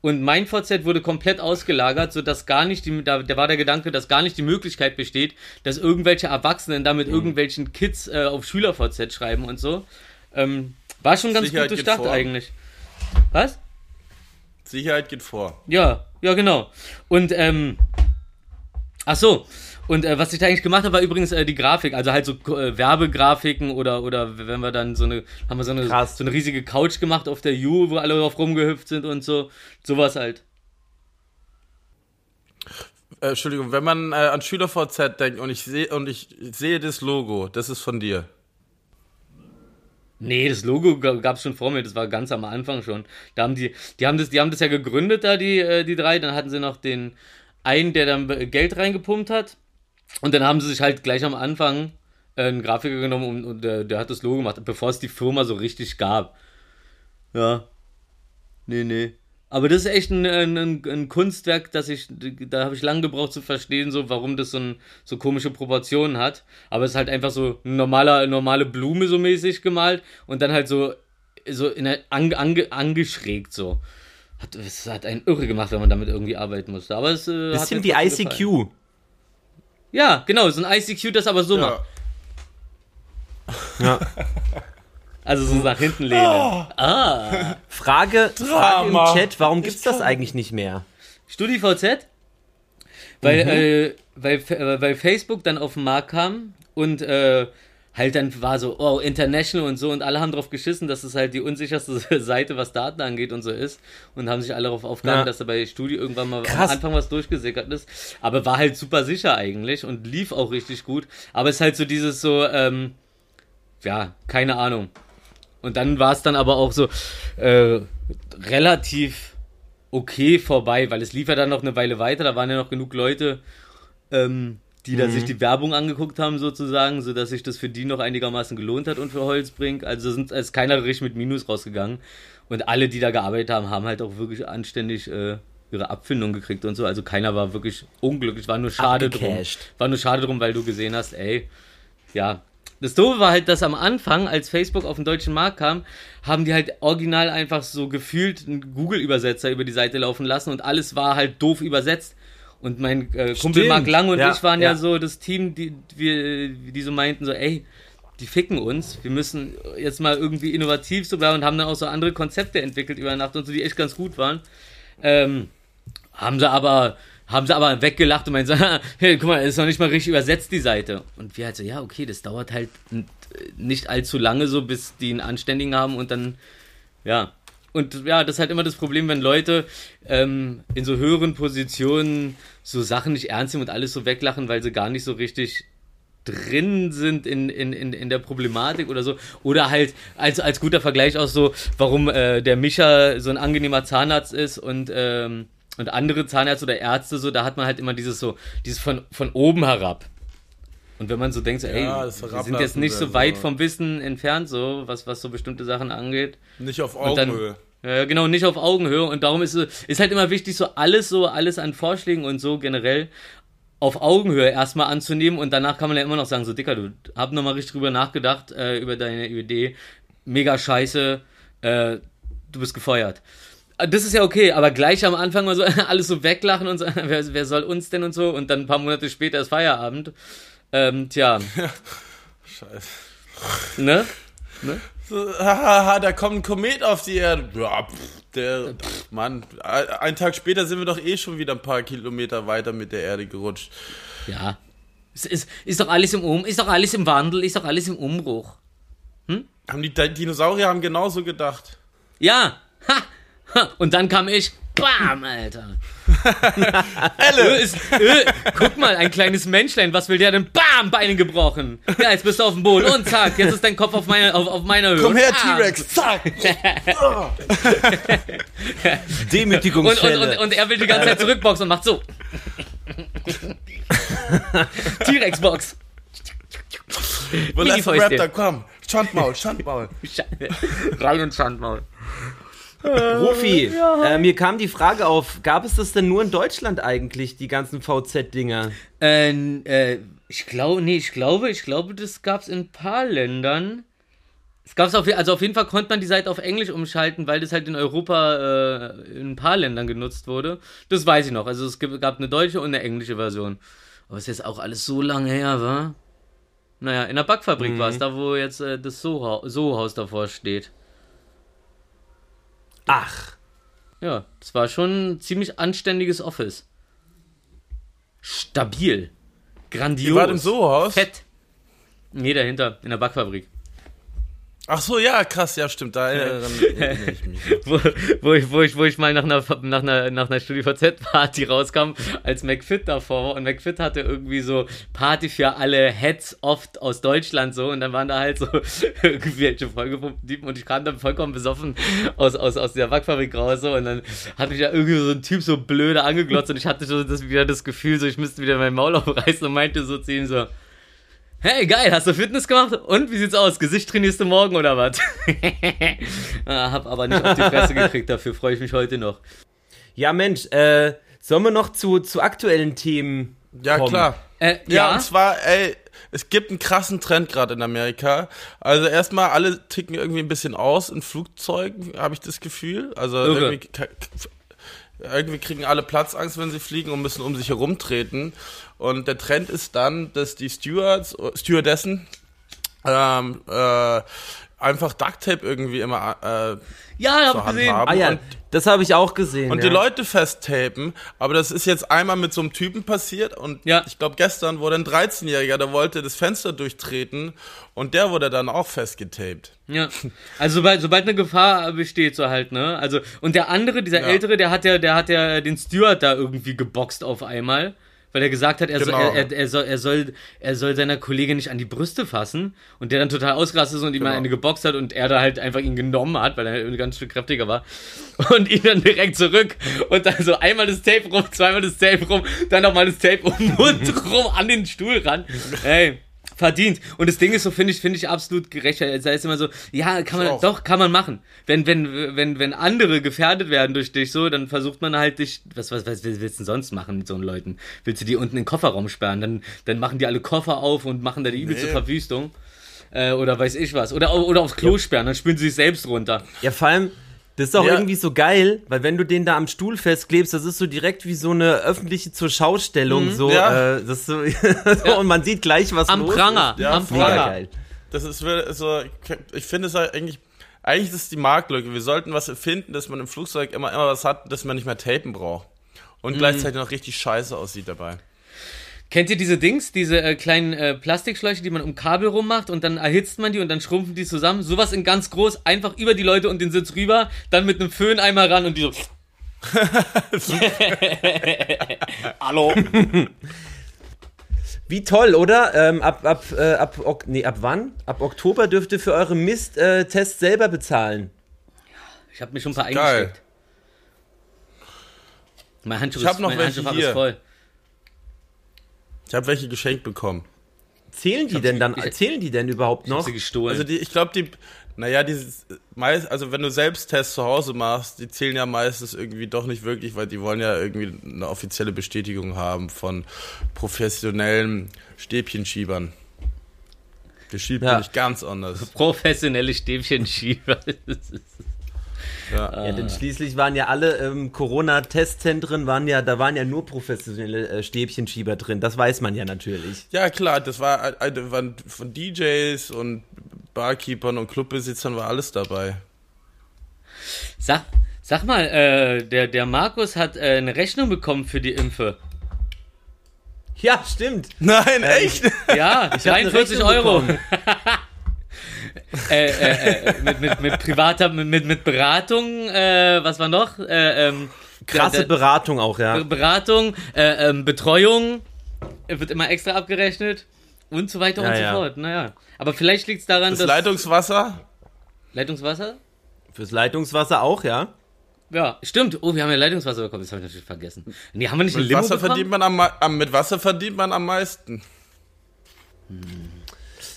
Und mein VZ wurde komplett ausgelagert, sodass gar nicht die, da, da war der Gedanke, dass gar nicht die Möglichkeit besteht, dass irgendwelche Erwachsenen damit Mhm. irgendwelchen Kids äh, auf Schüler-VZ schreiben und so. Ähm, war schon ganz Sicherheit geht Start vor. eigentlich. Was? Sicherheit geht vor. Ja, ja, genau. Und, ähm, ach so. Und äh, was ich da eigentlich gemacht habe, war übrigens äh, die Grafik, also halt so äh, Werbegrafiken oder oder wenn wir dann so eine, haben wir so eine, Krass. so eine riesige Couch gemacht auf der U, wo alle drauf rumgehüpft sind und so. Sowas halt. Äh, Entschuldigung, wenn man äh, an SchülerVZ denkt und ich sehe und ich sehe das Logo, das ist von dir. Nee, das Logo gab es schon vor mir, das war ganz am Anfang schon. Da haben die, die haben das, die haben das ja gegründet da, die, äh, die drei. Dann hatten sie noch den einen, der dann Geld reingepumpt hat. Und dann haben sie sich halt gleich am Anfang äh, einen Grafiker genommen und, und der, der hat das Logo gemacht, bevor es die Firma so richtig gab. Ja. Nee, nee. Aber das ist echt ein, ein, ein Kunstwerk, das ich, da habe ich lange gebraucht zu verstehen, so warum das so, ein, so komische Proportionen hat. Aber es ist halt einfach so eine normale, normale Blume so mäßig gemalt und dann halt so, so in ange, ange, angeschrägt so. Hat, es hat einen irre gemacht, wenn man damit irgendwie arbeiten musste. Aber es äh, bisschen wie ICQ. gefallen. Ja, genau, so ein ICQ, das aber so macht. Ja. Also so nach hinten lehnen. Ah. Frage, Frage im. Chat, warum gibt's das eigentlich nicht mehr? StudiVZ? Weil, äh, weil, äh, weil Facebook dann auf den Markt kam und äh, halt dann war so, oh, international und so und alle haben drauf geschissen, dass es halt die unsicherste Seite, was Daten angeht und so ist und haben sich alle darauf aufgehangen, Ja. dass da bei Studio irgendwann mal Krass. am Anfang was durchgesickert ist, aber war halt super sicher eigentlich und lief auch richtig gut, aber es ist halt so dieses so, ähm, ja, keine Ahnung. Und dann war es dann aber auch so äh, relativ okay vorbei, weil es lief ja dann noch eine Weile weiter, da waren ja noch genug Leute, ähm, die da sich die Werbung angeguckt haben sozusagen, sodass sich das für die noch einigermaßen gelohnt hat und für Holzbrink. Also sind ist keiner richtig mit Minus rausgegangen. Und alle, die da gearbeitet haben, haben halt auch wirklich anständig äh, ihre Abfindung gekriegt und so. Also keiner war wirklich unglücklich, war nur schade drum. Abgecasht. War nur schade drum, weil du gesehen hast, ey, ja. Das Doofe war halt, dass am Anfang, als Facebook auf den deutschen Markt kam, haben die halt original einfach so gefühlt einen Google-Übersetzer über die Seite laufen lassen und alles war halt doof übersetzt. Und mein äh, Kumpel Stimmt, Marc Lang und ja, ich waren ja. ja. so das Team, die, wir, die so meinten, so, ey, die ficken uns. Wir müssen jetzt mal irgendwie innovativ so bleiben und haben dann auch so andere Konzepte entwickelt über Nacht und so, die echt ganz gut waren. Ähm, haben sie aber, haben sie aber weggelacht und meinten so, hey, guck mal, ist noch nicht mal richtig übersetzt, die Seite. Und wir halt so, ja, okay, das dauert halt n- nicht allzu lange so, bis die einen anständigen haben und dann, ja. Und ja, das ist halt immer das Problem, wenn Leute ähm, in so höheren Positionen so Sachen nicht ernst nehmen und alles so weglachen, weil sie gar nicht so richtig drin sind in, in, in, in der Problematik oder so. Oder halt als, als guter Vergleich auch so, warum äh, der Micha so ein angenehmer Zahnarzt ist und, ähm, und andere Zahnärzte oder Ärzte so, da hat man halt immer dieses so, dieses von, von oben herab. Und wenn man so denkt, so, ey, Ja, wir sind jetzt nicht so weit so. vom Wissen entfernt, so, was, was so bestimmte Sachen angeht. Nicht auf Augenhöhe. Ja, genau, nicht auf Augenhöhe. Und darum ist, es- ist halt immer wichtig, so alles, so alles an Vorschlägen und so generell auf Augenhöhe erstmal anzunehmen und danach kann man ja immer noch sagen, so Dicker, du hab nochmal richtig drüber nachgedacht, äh, über deine Idee. Mega scheiße, äh, du bist gefeuert. Äh, Das ist ja okay, aber gleich am Anfang mal so alles so weglachen und so, wer, wer soll uns denn und so und dann ein paar Monate später ist Feierabend. Ähm, tja, Scheiße. ne? So, hahaha, da kommt ein Komet auf die Erde. Ja, pff, der, pff, Mann, ein einen Tag später sind wir doch eh schon wieder ein paar Kilometer weiter mit der Erde gerutscht. Ja. Es ist, ist doch alles im Um, ist doch alles im Wandel, ist doch alles im Umbruch. Haben die Di- Dinosaurier haben genauso gedacht. Ja. Ha. ha. Und dann kam ich. Bam, Alter. Elle. Ist, äh, guck mal, ein kleines Menschlein, was will der denn? Bam, Beine gebrochen. Ja, jetzt bist du auf dem Boden. Und zack, jetzt ist dein Kopf auf meiner, auf, auf meiner Höhe. Komm her. T-Rex, zack! Und, und, Demütigungsfälle. und, und er will die ganze Zeit zurückboxen und macht so. T-Rex-Box. Velociraptor, komm! Schandmaul, Schandmaul. Rein ins Schandmaul. Rufi, äh, mir kam die Frage auf, gab es das denn nur in Deutschland eigentlich, die ganzen VZ-Dinger? Äh, äh, ich glaube, nee, ich glaube, ich glaube, das gab es in ein paar Ländern. Es gab's auf, also auf jeden Fall konnte man die Seite auf Englisch umschalten, weil das halt in Europa äh, in ein paar Ländern genutzt wurde. Das weiß ich noch. Also es gab eine deutsche und eine englische Version. Aber es ist jetzt auch alles so lange her, war? Naja, in der Backfabrik war es, da wo jetzt äh, das Soho- Soho-Haus davor steht. Ach, Ja, das war schon ein ziemlich anständiges Office. Stabil. Grandios. Ihr wart im Soho-Haus? Fett. Nee, dahinter, in der Backfabrik. Ach so, ja, krass, ja, stimmt, da erinnere ich mich. Wo, wo, ich, wo, ich, wo ich mal nach einer, nach einer, nach einer StudiVZ-Party rauskam, als McFit davor war. Und McFit hatte irgendwie so Party für alle Heads oft aus Deutschland so. Und dann waren da halt so irgendwelche vollgepumpten Typen. Und ich kam dann vollkommen besoffen aus, aus, aus der Backfabrik raus. So. Und dann hat mich da irgendwie so ein Typ so blöde angeglotzt. Und ich hatte so das, wieder das Gefühl, so ich müsste wieder mein Maul aufreißen und meinte so zu ihm so, Hey, geil, hast du Fitness gemacht? Und wie sieht's aus? Gesicht trainierst du morgen oder was? ah, hab aber nicht auf die Fresse gekriegt, dafür freue ich mich heute noch. ja Mensch, äh, sollen wir noch zu, zu aktuellen Themen Ja, kommen? klar. Äh, Ja, ja, und zwar, ey, es gibt einen krassen Trend gerade in Amerika. Also erstmal, alle ticken irgendwie ein bisschen aus in Flugzeugen, habe ich das Gefühl. Also Irre. irgendwie, irgendwie kriegen alle Platzangst, wenn sie fliegen und müssen um sich herumtreten. Und der Trend ist dann, dass die Stewards, Stewardessen ähm, äh, einfach Ducktape irgendwie immer äh, Ja, zur hab gesehen. haben. Ah ja, und das habe ich auch gesehen. und ja. die Leute festtapen, aber das ist jetzt einmal mit so einem Typen passiert und Ja. ich glaube gestern wurde ein 13-Jähriger, der wollte das Fenster durchtreten und der wurde dann auch festgetaped. Ja. Also sobald, sobald eine Gefahr besteht, so halt, ne? Also, und der andere, dieser Ja. ältere, der hat ja, der hat ja den Steward da irgendwie geboxt auf einmal. Weil er gesagt hat, er, Genau. soll, er, er, soll, er, soll, er soll seiner Kollegin nicht an die Brüste fassen und der dann total ausgerastet ist und ihm Genau. mal eine geboxt hat und er da halt einfach ihn genommen hat, weil er ganz schön kräftiger war und ihn dann direkt zurück und dann so einmal das Tape rum, zweimal das Tape rum, dann nochmal das Tape um den Mund rum an den Stuhl ran. Ey. Verdient. Und das Ding ist so, finde ich, finde ich absolut gerechtfertigt. Da ist immer so, ja, kann man, doch, kann man machen. Wenn, wenn, wenn, wenn andere gefährdet werden durch dich so, dann versucht man halt dich, was, was, was willst du denn sonst machen mit so Leuten? Willst du die unten in den Kofferraum sperren? Dann, dann machen die alle Koffer auf und machen da die übelste Nee. Verwüstung. Äh, oder weiß ich was. Oder, oder aufs Klo sperren, dann spülen sie sich selbst runter. Ja, vor allem, das ist auch Ja. irgendwie so geil, weil wenn du den da am Stuhl festklebst, das ist so direkt wie so eine öffentliche zur Schaustellung, so, Ja. äh, das so, so und man sieht gleich, was Am los Pranger, ist. Ja, am voll. Mega Pranger. geil. Das ist so, ich finde es eigentlich, eigentlich ist es die Marktlücke. Wir sollten was erfinden, dass man im Flugzeug immer, immer was hat, dass man nicht mehr tapen braucht. Und gleichzeitig noch richtig scheiße aussieht dabei. Kennt ihr diese Dings, diese äh, kleinen äh, Plastikschläuche, die man um Kabel rummacht und dann erhitzt man die und dann schrumpfen die zusammen? Sowas in ganz groß, einfach über die Leute und den Sitz rüber, dann mit einem Föhn einmal ran und die so. Hallo. Wie toll, oder? Ähm, ab, ab, äh, ab, ok nee, ab wann? Ab Oktober dürft ihr für eure Mist-Tests selber bezahlen. Ich habe mir schon ein paar Geil. eingesteckt. Mein Handschuh, Ich hab ist, noch mein hier. ist voll. Ich habe welche geschenkt bekommen. Zählen die denn dann, ich- zählen die denn überhaupt Ich noch? sie gestohlen. Also die, ich glaube, die, naja, dieses meist, also wenn du selbst Tests zu Hause machst, die zählen ja meistens irgendwie doch nicht wirklich, weil die wollen ja irgendwie eine offizielle Bestätigung haben von professionellen Stäbchenschiebern. Wir schieben Ja. nicht ganz anders. Professionelle Stäbchenschieber. Ja, denn schließlich waren ja alle ähm, Corona-Testzentren, waren ja, da waren ja nur professionelle äh, Stäbchenschieber drin. Das weiß man ja natürlich. Ja, klar, das war ein- ein- waren von DJs und Barkeepern und Clubbesitzern war alles dabei. Sag, sag mal, äh, der, der Markus hat äh, eine Rechnung bekommen für die Impfe. Ja, stimmt. Nein, echt? Ja, eine 43 Rechnung Euro. äh, äh, äh, mit, mit, mit privater, mit, mit, Beratung, äh, was war noch? Äh, ähm, Krasse der- der- Beratung auch, ja. Beratung, äh, ähm, Betreuung, wird immer extra abgerechnet und so weiter Ja, und so ja. fort. Naja. Aber vielleicht liegt es daran, Das dass. Leitungswasser? Leitungswasser? Fürs Leitungswasser auch, ja. Ja, stimmt. Oh, wir haben ja Leitungswasser bekommen, das habe ich natürlich vergessen. Nee, haben wir nicht ein Mit Limo Wasser, bekommen? verdient man am, am, mit Wasser verdient man am meisten.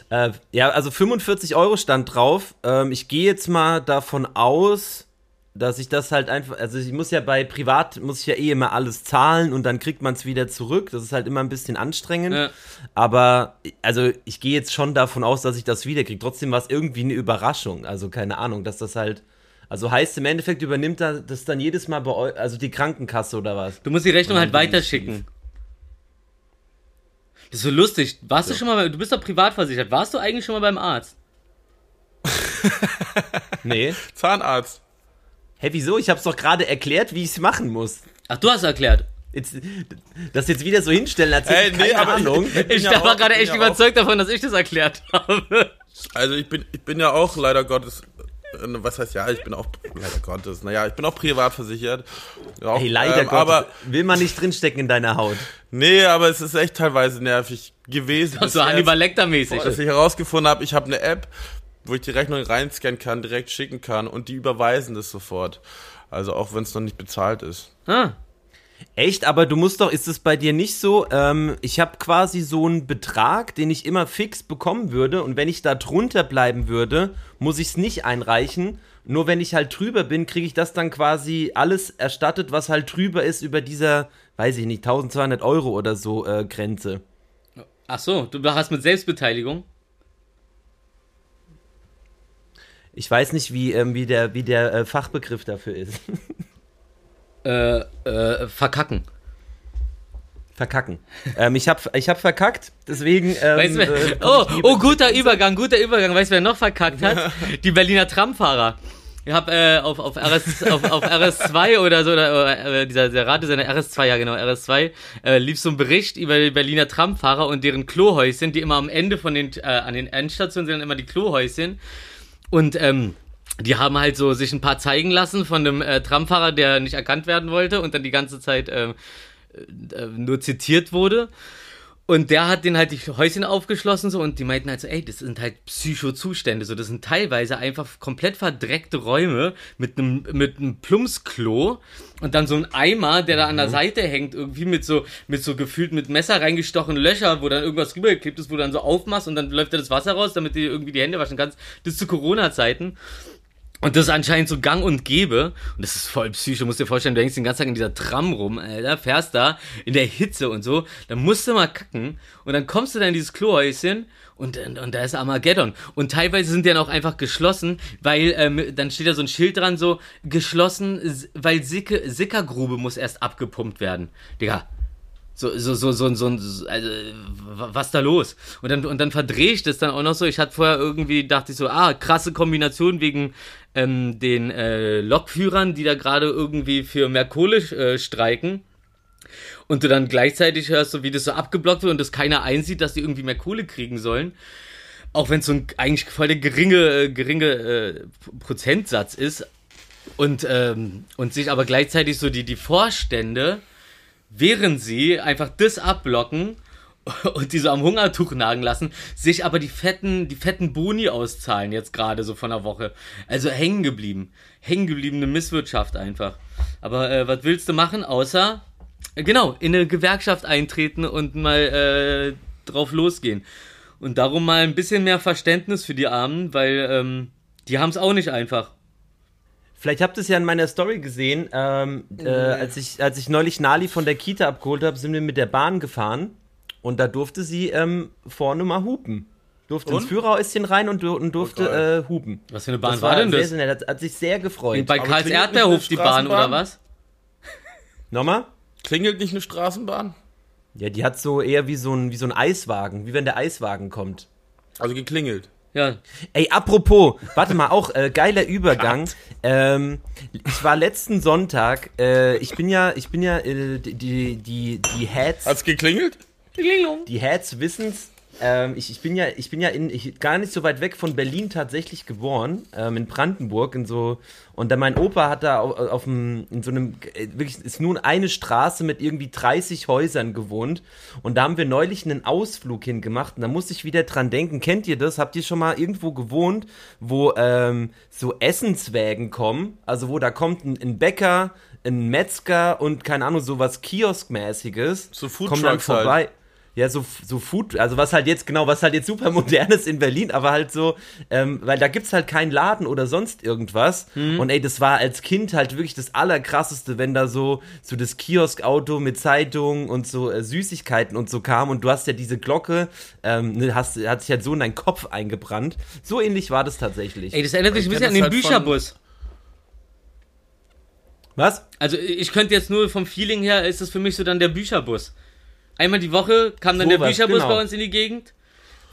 Äh, ja, also 45 Euro stand drauf. Ähm, ich gehe jetzt mal davon aus, dass ich das halt einfach, also ich muss ja bei Privat, muss ich ja eh immer alles zahlen und dann kriegt man es wieder zurück. Das ist halt immer ein bisschen anstrengend. Ja. Aber, also ich gehe jetzt schon davon aus, dass ich das wiederkriege. Trotzdem war es irgendwie eine Überraschung. Also keine Ahnung, dass das halt, also heißt im Endeffekt übernimmt da- das dann jedes Mal bei euch, also die Krankenkasse oder was? Du musst die Rechnung halt weiterschicken. Das ist so lustig. Warst du schon mal, du bist doch privat versichert. Warst du eigentlich schon mal beim Arzt? Nee. Zahnarzt. Hä, wieso? Ich hab's doch gerade erklärt, wie ich es machen muss. Ach, du hast erklärt. Jetzt, das jetzt wieder so hinstellen, als hätte Ey, ich nee, keine aber ich- Ahnung. bin Ich ja war auch- gerade echt ja überzeugt davon, dass ich das erklärt habe. Also ich bin, ich bin ja auch leider Gottes, was heißt ja, ich bin auch leider Gottes, naja, ich bin auch privat versichert. Auch, Hey, leider ähm, Gott, Aber, will man nicht drinstecken in deiner Haut. nee, aber es ist echt teilweise nervig gewesen. bis so Hannibal Lecter-mäßig. Dass ich herausgefunden habe, ich habe eine App, wo ich die Rechnung reinscannen kann, direkt schicken kann und die überweisen das sofort. Also auch wenn es noch nicht bezahlt ist. Ah, Echt, aber du musst doch, ist es bei dir nicht so, ähm, ich habe quasi so einen Betrag, den ich immer fix bekommen würde und wenn ich da drunter bleiben würde, muss ich es nicht einreichen. Nur wenn ich halt drüber bin, kriege ich das dann quasi alles erstattet, was halt drüber ist über dieser, weiß ich nicht, 1200 Euro oder so äh, Grenze. ach so, du hast mit Selbstbeteiligung. Ich weiß nicht, wie, ähm, wie der, wie der äh, Fachbegriff dafür ist. Äh, äh, verkacken. Verkacken. ähm, ich habe ich hab verkackt, deswegen. Ähm, Weißt wer, äh, oh, oh, guter Übergang, guter Übergang. Weißt du, wer noch verkackt hat? Die Berliner Tramfahrer. Ich habe äh, auf, auf, RS, auf, auf RS2 oder so, oder, äh, dieser der Radiosender RS2, ja genau, RS2, äh, lief so ein Bericht über die Berliner Tramfahrer und deren Klohäuschen, die immer am Ende von den, äh, an den Endstationen sind dann immer die Klohäuschen. Und ähm, die haben halt so sich ein paar zeigen lassen von dem äh, Tramfahrer, der nicht erkannt werden wollte und dann die ganze Zeit ähm, äh, nur zitiert wurde. Und der hat den halt die Häuschen aufgeschlossen so und die meinten halt so, ey, das sind halt Psychozustände, so das sind teilweise einfach komplett verdreckte Räume mit einem mit einem Plumpsklo und dann so ein Eimer, der da an der Seite hängt, irgendwie mit so mit so gefühlt mit Messer reingestochenen Löcher, wo dann irgendwas rübergeklebt ist, wo du dann so aufmachst und dann läuft da das Wasser raus, damit du irgendwie die Hände waschen kannst. Das ist zu Corona-Zeiten. Und das ist anscheinend so gang und gäbe. Und das ist voll psycho. Du musst dir vorstellen, du hängst den ganzen Tag in dieser Tram rum, Alter, fährst da in der Hitze und so. Dann musst du mal kacken. Und dann kommst du da in dieses Klohäuschen und, und, und da ist Armageddon. Und teilweise sind die dann auch einfach geschlossen, weil ähm, dann steht da so ein Schild dran, so geschlossen, weil Sicke, Sickergrube muss erst abgepumpt werden. Digga, so, so, so, so, so, so also, was da los? Und dann, und dann verdrehe ich das dann auch noch so. Ich hatte vorher irgendwie, dachte ich so, ah, krasse Kombination wegen ähm, den äh, Lokführern, die da gerade irgendwie für mehr Kohle äh, streiken. Und du dann gleichzeitig hörst, so wie das so abgeblockt wird und das keiner einsieht, dass die irgendwie mehr Kohle kriegen sollen. Auch wenn es so ein eigentlich voll der geringe, äh, geringe äh, Prozentsatz ist. Und, ähm, und sich aber gleichzeitig so die, die Vorstände während sie einfach das abblocken und die so am Hungertuch nagen lassen, sich aber die fetten, die fetten Boni auszahlen jetzt gerade so von der Woche. Also hängen geblieben. Hängen gebliebene Misswirtschaft einfach. Aber äh, was willst du machen, außer, äh, genau, in eine Gewerkschaft eintreten und mal äh, drauf losgehen. Und darum mal ein bisschen mehr Verständnis für die Armen, weil ähm, die haben es auch nicht einfach. Vielleicht habt ihr es ja in meiner Story gesehen, ähm, äh, als, ich, als ich neulich Nali von der Kita abgeholt habe, sind wir mit der Bahn gefahren und da durfte sie ähm, vorne mal hupen. Durfte ins Und? Führerhäuschen rein und, und durfte geil. äh, hupen. Was für eine Bahn Das war, denn sehr, das? sehr nett, hat, hat sich sehr gefreut. Bei Karls Erdbeerhof die Bahn oder was? Nochmal? Klingelt nicht eine Straßenbahn? Ja, die hat so eher wie so ein, wie so ein Eiswagen, wie wenn der Eiswagen kommt. Also geklingelt. Ja, Ey, apropos, warte mal, auch äh, geiler Übergang. Ähm, ich war letzten Sonntag, äh, ich bin ja, ich bin ja äh, die, die, die, Heads, Hat's geklingelt? die Heads wissens. Ähm, ich, ich bin ja, ich bin ja in, ich, gar nicht so weit weg von Berlin tatsächlich geboren, ähm, in Brandenburg, in so, und dann mein Opa hat da auf, auf dem, in so einem, äh, wirklich, ist nun eine Straße mit irgendwie 30 Häusern gewohnt, und da haben wir neulich einen Ausflug hingemacht, und da musste ich wieder dran denken, kennt ihr das? Habt ihr schon mal irgendwo gewohnt, wo ähm, so Essenswägen kommen, also wo da kommt ein, ein Bäcker, ein Metzger und keine Ahnung, sowas Kioskmäßiges, So Food kommen dann Trucks halt. Ja, so, so Food, also was halt jetzt, genau, was halt jetzt super modern ist in Berlin, aber halt so, ähm, weil da gibt's halt keinen Laden oder sonst irgendwas. Mhm. Und ey, das war als Kind halt wirklich das Allerkrasseste, wenn da so, so das Kioskauto mit Zeitungen und so äh, Süßigkeiten und so kam und du hast ja diese Glocke, ähm, ne, hast, hat sich halt so in deinen Kopf eingebrannt. So ähnlich war das tatsächlich. ey, das erinnert mich ein bisschen an den halt Bücherbus. was? Also ich könnte jetzt nur vom Feeling her, ist das für mich so dann der Bücherbus. Einmal die Woche kam dann So der was, Bücherbus genau. bei uns in die Gegend.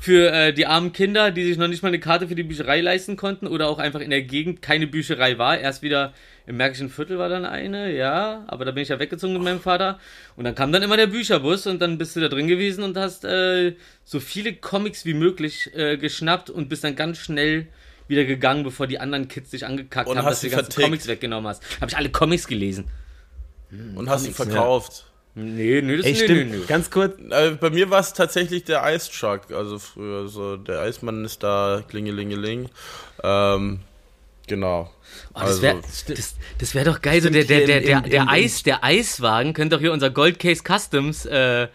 Für äh, die armen Kinder, die sich noch nicht mal eine Karte für die Bücherei leisten konnten oder auch einfach in der Gegend keine Bücherei war. Erst wieder im Märkischen Viertel war dann eine, ja, aber da bin ich ja weggezogen mit meinem Vater. Und dann kam dann immer der Bücherbus und dann bist du da drin gewesen und hast äh, so viele Comics wie möglich äh, geschnappt und bist dann ganz schnell wieder gegangen, bevor die anderen Kids dich angekackt Und haben, dass du die ganzen vertickt. Comics weggenommen hast. Habe ich alle Comics gelesen. Und hast sie verkauft. Nee, nee, das Ey, nee, stimmt. nee, nee. Ganz kurz, Äh, bei mir war es tatsächlich der Ice Truck. Also früher so, der Eismann ist da, klingelingeling. Ähm, genau. Oh, das wäre Also, das, das wär doch geil, so der, der, der, in- der, in- der, Eis, der Eiswagen könnte doch hier unser Gold Case Customs äh,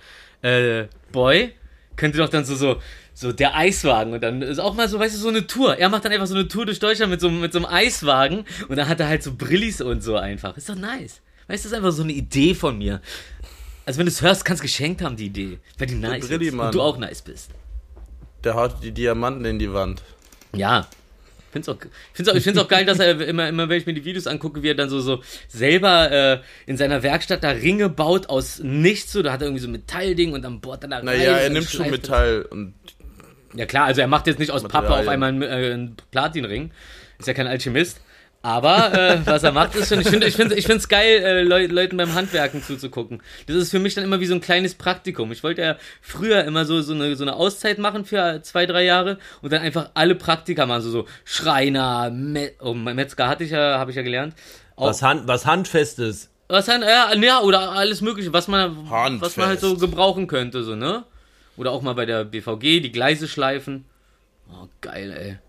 äh, Boy, könnte doch dann so, so, so der Eiswagen und dann ist auch mal so, weißt du, so eine Tour. Er macht dann einfach so eine Tour durch Deutschland mit so, mit so einem Eiswagen und dann hat er halt so Brillis und so einfach. Ist doch nice. Weißt du, das ist einfach so eine Idee von mir. Also wenn du es hörst, kannst du geschenkt haben, die Idee. Weil die nice ist. Brilli-Mann. Und du auch nice bist. der haut die Diamanten in die Wand. Ja. Find's auch, find's auch, ich finde es auch geil, dass er immer, immer, wenn ich mir die Videos angucke, wie er dann so, so selber äh, in seiner Werkstatt da Ringe baut aus nichts. So, da hat er irgendwie so Metallding und dann bohrt er da. Naja, er nimmt schon Metall und Ja klar, also er macht jetzt nicht aus Pappe auf einmal einen, äh, einen Platinring. Ist ja kein Alchemist. Aber äh, was er macht, ist schon, ich finde ich finde ich find's geil, äh, Leu Leuten beim Handwerken zuzugucken. Das ist für mich dann immer wie so ein kleines Praktikum. Ich wollte ja früher immer so, so, eine, so eine Auszeit machen für zwei, drei Jahre und dann einfach alle Praktika machen. So, so Schreiner, Me oh, Metzger hatte ich ja, habe ich ja gelernt. Auch, Was, Hand, was Handfestes. was dann, ja, ja, oder alles mögliche, was man, was man halt so gebrauchen könnte, so, ne? Oder auch mal bei der BVG, die Gleise schleifen. Oh, geil, ey.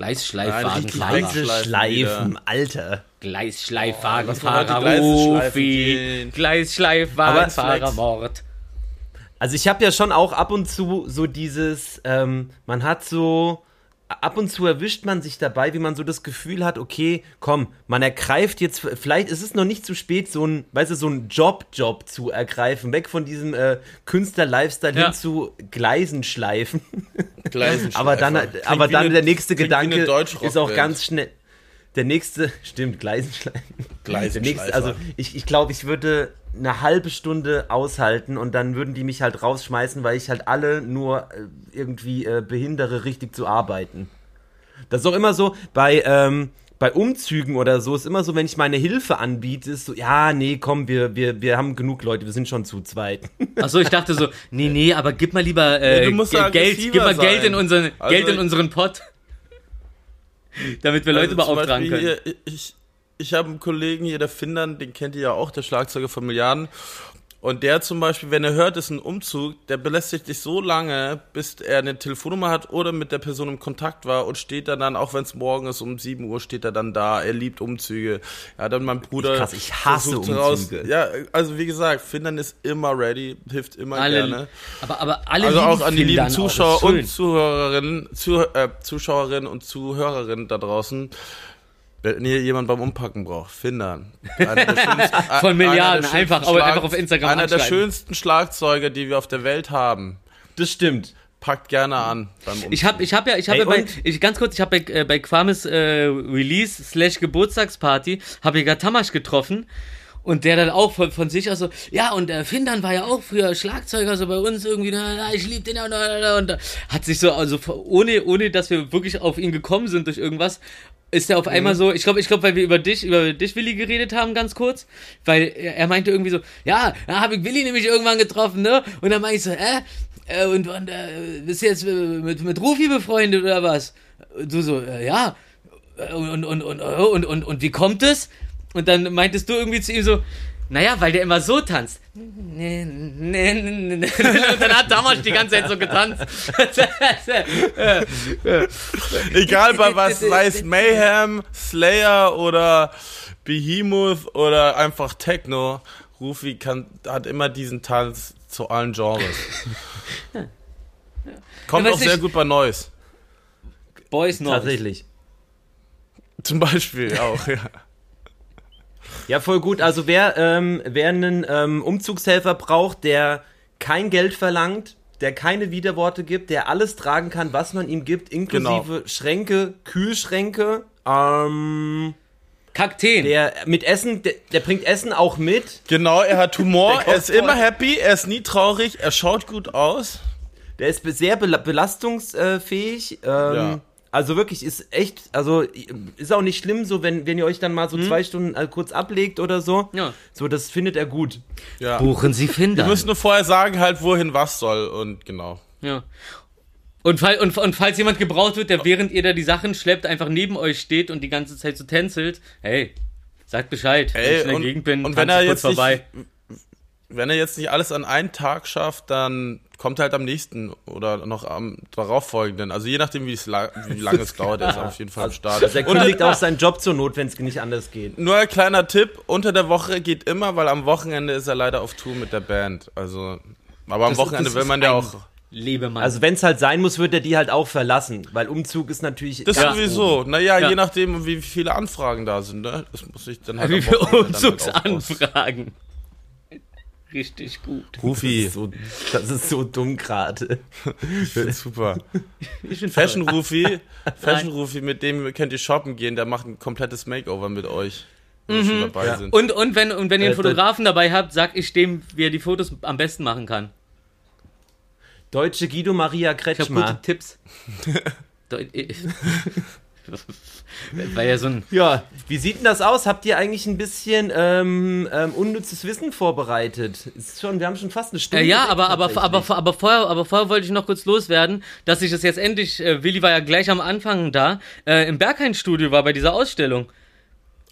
Nein, Gleisschleifwagenfahrer. richtig Gleise Schleifen schleifen, Alter. Gleisschleifwagenfahrer, Oh, lass mal heute Gleise schleifen Rufi. gehen. Gleisschleifwagenfahrer, Aber Mord. Also ich habe ja schon auch ab und zu so dieses, ähm, man hat so, ab und zu erwischt man sich dabei, wie man so das Gefühl hat, okay, komm, man ergreift jetzt, vielleicht ist es noch nicht zu spät, so ein, weißt du, so ein Job-Job zu ergreifen, weg von diesem äh, Künstler-Lifestyle Ja. hin zu Gleisen schleifen. Gleisenschleifer. aber dann, Klingt aber dann eine- der nächste Gedanke ist auch ganz schnell. Der nächste, stimmt, Gleisenschleifen. Der nächste, Gleisenschleifer. also ich, ich glaube, ich würde eine halbe Stunde aushalten und dann würden die mich halt rausschmeißen, weil ich halt alle nur äh, irgendwie äh, behindere, richtig zu arbeiten. Das ist auch immer so bei, ähm, bei Umzügen oder so, ist immer so, wenn ich meine Hilfe anbiete, ist so, ja, nee, komm, wir, wir, wir haben genug Leute, wir sind schon zu zweit. Achso, ich dachte so, nee, nee, aber gib mal lieber äh, musst Ge- Geld, gib mal Geld in unseren, Also Geld in ich- unseren Pott. Damit wir Leute Also beauftragen Beispiel können. Hier, ich ich habe einen Kollegen hier, der Findern, den kennt ihr ja auch, der Schlagzeuger von Milliarden. Und der zum Beispiel, wenn er hört, ist ein Umzug, der belästigt dich so lange, bis er eine Telefonnummer hat oder mit der Person im Kontakt war und steht dann dann, auch wenn es morgen ist, um 7 Uhr steht er dann da. Er liebt Umzüge. Ja, dann mein Bruder. Krass, ich hasse Umzüge. ja, also wie gesagt, Findern ist immer ready, hilft immer Alle, gerne. aber, aber alle Also auch an die lieben auch, Zuschauer und Zuhörerinnen, zu, äh, Zuschauerinnen und Zuhörerinnen da draußen. Wenn ihr jemanden beim Umpacken braucht, Findern. Von Milliarden, einfach- schönsten einfach auf Instagram Einer der schönsten Schlagzeuger, die wir auf der Welt haben. Das stimmt. Packt gerne an beim Umzug. Ich habe ich hab ja, ich habe Ey, ja bei, ich, ganz kurz, ich habe bei, äh, bei Quames äh, Release slash Geburtstagsparty, habe ich ja Tamasch getroffen und der dann auch von, von sich aus so, ja und der Findern war ja auch früher Schlagzeuger so bei uns irgendwie, na, na, ich lieb den ja, na, na, na, und da hat sich so, also ohne, ohne dass wir wirklich auf ihn gekommen sind durch irgendwas, ist er auf einmal so, ich glaube, ich glaube, weil wir über dich, über dich, Willi, geredet haben, ganz kurz, weil er, meinte irgendwie so, ja, da habe ich Willi nämlich irgendwann getroffen, ne? Und dann meinte ich so, äh, äh und, und äh, bist du jetzt mit, mit Rufi befreundet oder was? Du so, äh, ja. Und, und, und, und, und, und, und wie kommt es? Und dann meintest du irgendwie zu ihm so, naja, weil der immer so tanzt. Nee, nee, nee, nee. Und dann hat Damasch die ganze Zeit so getanzt. Egal bei was, sei es Mayhem, Slayer oder Behemoth oder einfach Techno, Rufi kann, hat immer diesen Tanz zu allen Genres. Kommt Ja, auch sehr gut bei Noise. Boys Noise. Tatsächlich. Zum Beispiel auch, ja. Ja, voll gut. Also wer, ähm, wer einen ähm, Umzugshelfer braucht, der kein Geld verlangt, der keine Widerworte gibt, der alles tragen kann, was man ihm gibt, inklusive Genau. Schränke, Kühlschränke, ähm, Kakteen. der mit Essen, der, der bringt Essen auch mit. Genau, er hat Humor, er ist kommt immer voll. happy, er ist nie traurig, er schaut gut aus. Der ist sehr bela belastungsfähig. Ähm, Ja. Also wirklich ist echt, also ist auch nicht schlimm, so wenn, wenn ihr euch dann mal so zwei Stunden äh, kurz ablegt oder so. Ja. So, das findet er gut. Ja. Buchen Sie Wir Finder. müssen nur vorher sagen, halt, wohin was soll und genau. Ja. Und, fall, und, und falls jemand gebraucht wird, der während ihr da die Sachen schleppt, einfach neben euch steht und die ganze Zeit so tänzelt, hey, sagt Bescheid, wenn ich Ey, in der und, Gegend bin, und wenn er jetzt kurz vorbei. nicht, wenn er jetzt nicht alles an einem Tag schafft, dann kommt halt am nächsten oder noch am darauffolgenden. Also je nachdem, wie, es la wie lange es dauert, er ist auf jeden Fall am Start. Also er Und kündigt auch seinen Job zur Not, wenn es nicht anders geht. nur ein kleiner Tipp, unter der Woche geht immer, weil am Wochenende ist er leider auf Tour mit der Band. Also, aber am Das- Wochenende das will ist man ja auch. Lebemann. Also wenn es halt sein muss, wird er die halt auch verlassen, weil Umzug ist natürlich Das ganz sowieso. oben. Naja, Ja. je nachdem, wie viele Anfragen da sind, ne? Das muss ich dann halt Wie am viele aus- Umzugsanfragen. Richtig gut. Das Rufi, ist so, das ist so dumm gerade. super. Fashion Rufi, Fashion Rufi, mit dem könnt ihr shoppen gehen, der macht ein komplettes Makeover mit euch, wenn wir schon dabei sind. Und, und, wenn, und wenn ihr einen Äh, Fotografen dabei habt, sag ich dem, wie er die Fotos am besten machen kann. Deutsche Guido Maria Ich habe gute Kretschmer. Tipps. Äh, Weil ja so ein. Ja, wie sieht denn das aus? Habt ihr eigentlich ein bisschen ähm, ähm, unnützes Wissen vorbereitet? Ist schon, wir haben schon fast eine Stunde. Äh, ja, aber, aber, aber, aber, vorher, aber vorher wollte ich noch kurz loswerden, dass ich das jetzt endlich, äh, Willi war ja gleich am Anfang da, äh, im Berghain-Studio war bei dieser Ausstellung.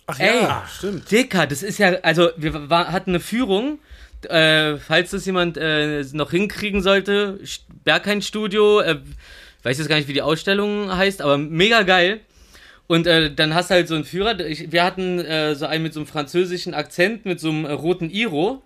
Ach ey. ja, stimmt. Dicker, das ist ja, also wir war, hatten eine Führung, äh, falls das jemand äh, noch hinkriegen sollte, St- Berghain-Studio, äh, weiß jetzt gar nicht, wie die Ausstellung heißt, aber mega geil. Und äh, dann hast du halt so einen Führer. Ich, wir hatten äh, so einen mit so einem französischen Akzent, mit so einem äh, roten Iro.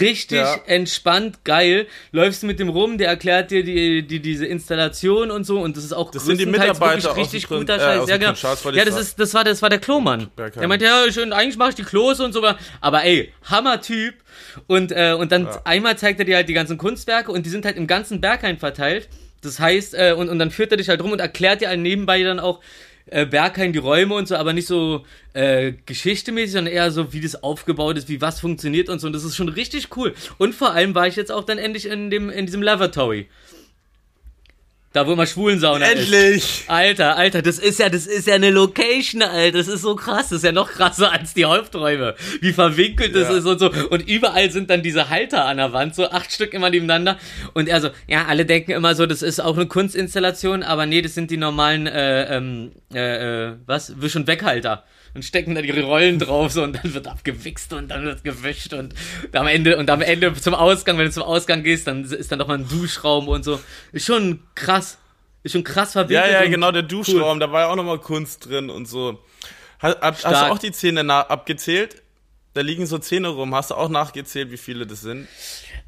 Richtig Ja. entspannt, geil. Läufst du mit dem rum, der erklärt dir die, die, diese Installation und so. Und das ist auch Das sind die Mitarbeiter wirklich richtig Prin- guter äh, Scheiß. Ja, genau. Ja ich das, ist, das, war, das war der Klomann. Bergheim. Der meinte, ja, schön, eigentlich mache ich die Klos und so. Aber ey, Hammer-Typ. Und, äh, und dann einmal zeigt er dir halt die ganzen Kunstwerke und die sind halt im ganzen Berghain verteilt. Das heißt, äh, und, und dann führt er dich halt rum und erklärt dir halt nebenbei dann auch äh, Berghain die Räume und so, aber nicht so äh, geschichtemäßig, sondern eher so, wie das aufgebaut ist, wie was funktioniert und so. Und das ist schon richtig cool. Und vor allem war ich jetzt auch dann endlich in, dem, in diesem Lavatory. Da, wo immer Schwulensauna ist. Endlich! Alter, Alter, das ist ja, das ist ja eine Location, Alter. Das ist so krass. Das ist ja noch krasser als die Haupträume. Wie verwinkelt das Ja. ist und so. Und überall sind dann diese Halter an der Wand, so acht Stück immer nebeneinander. Und er so, ja, alle denken immer so, das ist auch eine Kunstinstallation, aber nee, das sind die normalen, äh, ähm, äh, äh, was? Wisch- und Weghalter. Und stecken dann ihre Rollen drauf so und dann wird abgewichst und dann wird gewischt und am Ende und am Ende zum Ausgang, wenn du zum Ausgang gehst, dann ist dann noch mal ein Duschraum und so. Ist schon krass. Ist schon krass Ja, verwinkelt. ja, und genau, der Duschraum, da war ja auch nochmal Kunst drin und so. Hast, hast, du auch die Zähne abgezählt? Da liegen so Zähne rum. Hast du auch nachgezählt, wie viele das sind?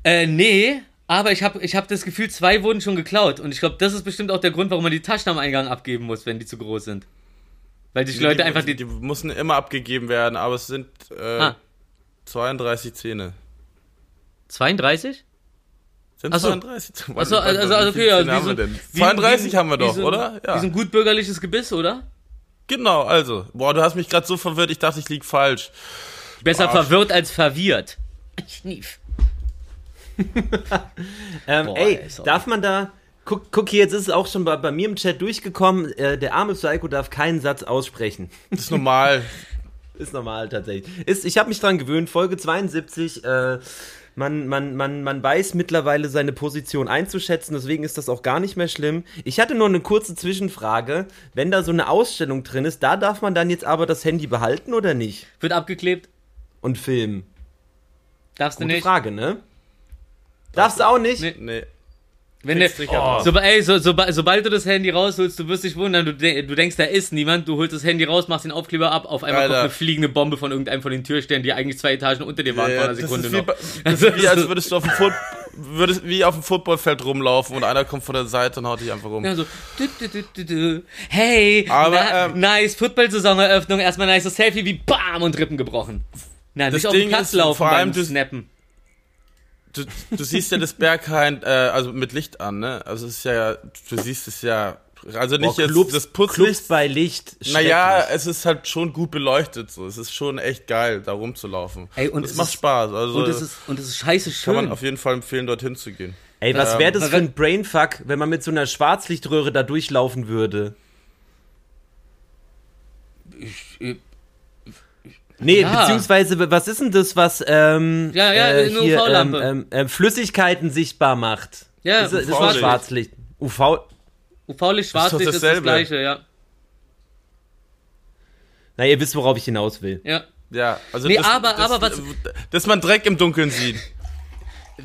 Äh, nee, aber ich habe ich hab das Gefühl, zwei wurden schon geklaut. Und ich glaube, das ist bestimmt auch der Grund, warum man die Taschen am Eingang abgeben muss, wenn die zu groß sind. Weil die Leute die, einfach die, die. müssen immer abgegeben werden, aber es sind äh, Ah. 32 Zähne. 32? Sind Ach so. 32? Achso, also, also Wie okay, ja. Zähne haben so- wir denn? wie- 32 wie- haben wir wie doch, so oder? Wie so ein gut bürgerliches Gebiss, oder? Genau, also. Boah, du hast mich gerade so verwirrt, ich dachte, ich lieg falsch. Besser Arsch. verwirrt als verwirrt. Schnief. Ähm, Boah, ey, ey, darf man da. Guck, guck hier, jetzt ist es auch schon bei, bei mir im Chat durchgekommen. Äh, der arme Psycho darf keinen Satz aussprechen. Das ist normal. Ist normal tatsächlich. Ist, ich habe mich dran gewöhnt, Folge 72. Äh, man, man, man, man weiß mittlerweile seine Position einzuschätzen, deswegen ist das auch gar nicht mehr schlimm. Ich hatte nur eine kurze Zwischenfrage. Wenn da so eine Ausstellung drin ist, da darf man dann jetzt aber das Handy behalten oder nicht? Wird abgeklebt? Und filmen? Darfst du Gute nicht? Frage, ne? Darfst du auch nicht? Nee. Nee. Wenn du ab. so, ey, so, so, sobald du das Handy rausholst, du wirst dich wundern, du, du denkst, da ist niemand, du holst das Handy raus, machst den Aufkleber ab, auf einmal Alter. kommt eine fliegende Bombe von irgendeinem von den Türstern, die eigentlich zwei Etagen unter dir waren Ja, vor einer Sekunde wie, noch. bei- das ist wie als würdest du auf dem, Foot, würdest, wie auf dem Footballfeld rumlaufen und einer kommt von der Seite und haut dich einfach um. Ja, so, du, du, du, du, du. hey, Aber, na, ähm, nice, Football-Saisoneröffnung, erstmal nice das Selfie, wie BAM und Rippen gebrochen. Na, nicht auf den Platz laufen vor allem Snappen. Du, du siehst ja das Berghain, äh, also mit Licht an, ne? Also es ist ja, du siehst es ja, also nicht Boah, jetzt Clubs, das Clubs Putzlicht. bei Licht. Naja, es ist halt schon gut beleuchtet, so. Es ist schon echt geil, da rumzulaufen. Ey, und das es macht ist- Spaß. Also Und es ist, und es ist scheiße kann schön. man auf jeden Fall empfehlen, dorthin zu gehen. Ey, was Ähm, wäre das weil für ein Brainfuck, wenn man mit so einer Schwarzlichtröhre da durchlaufen würde? äh, Nee, Ja. beziehungsweise, was ist denn das, was ähm, Ja, ja, äh, hier, ähm, UV-Lampe. ähm, ähm, Flüssigkeiten sichtbar macht? Ja, das, ist- das ist UV-Licht. Schwarzlicht. UV. UV-Licht, Schwarzlicht ist, das dasselbe. gleiche, ja. Na, ihr wisst, worauf ich hinaus will. Ja. Ja, also Nee, das, aber- das, aber was- dass man Dreck im Dunkeln sieht.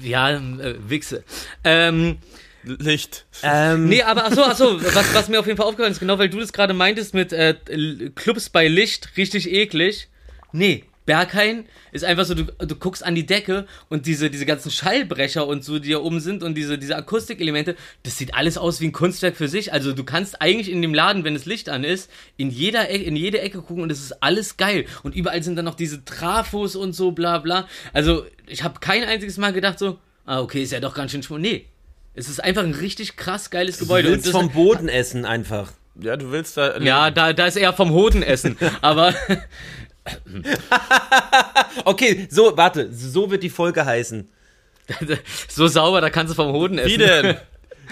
Ja, äh, Wichse. Ähm, Licht. Ähm, nee, aber achso, achso, was, was mir auf jeden Fall aufgefallen ist, genau weil du das gerade meintest mit äh, Clubs bei Licht, richtig eklig. Nee, Berghain ist einfach so, du, du guckst an die Decke und diese, diese ganzen Schallbrecher und so, die da oben sind und diese, diese Akustikelemente, das sieht alles aus wie ein Kunstwerk für sich. Also du kannst eigentlich in dem Laden, wenn das Licht an ist, in jeder Ecke, in jede Ecke gucken und es ist alles geil. Und überall sind dann noch diese Trafos und so, bla bla. Also ich habe kein einziges Mal gedacht so, ah, okay, ist ja doch ganz schön schmutzig. Nee. Es ist einfach ein richtig krass geiles Gebäude. Du willst vom Boden essen einfach. Ja, du willst da. ja, da, da ist eher vom Hoden essen. Aber Okay, so, warte, so wird die Folge heißen. so sauber, da kannst du vom Hoden essen. Wie denn?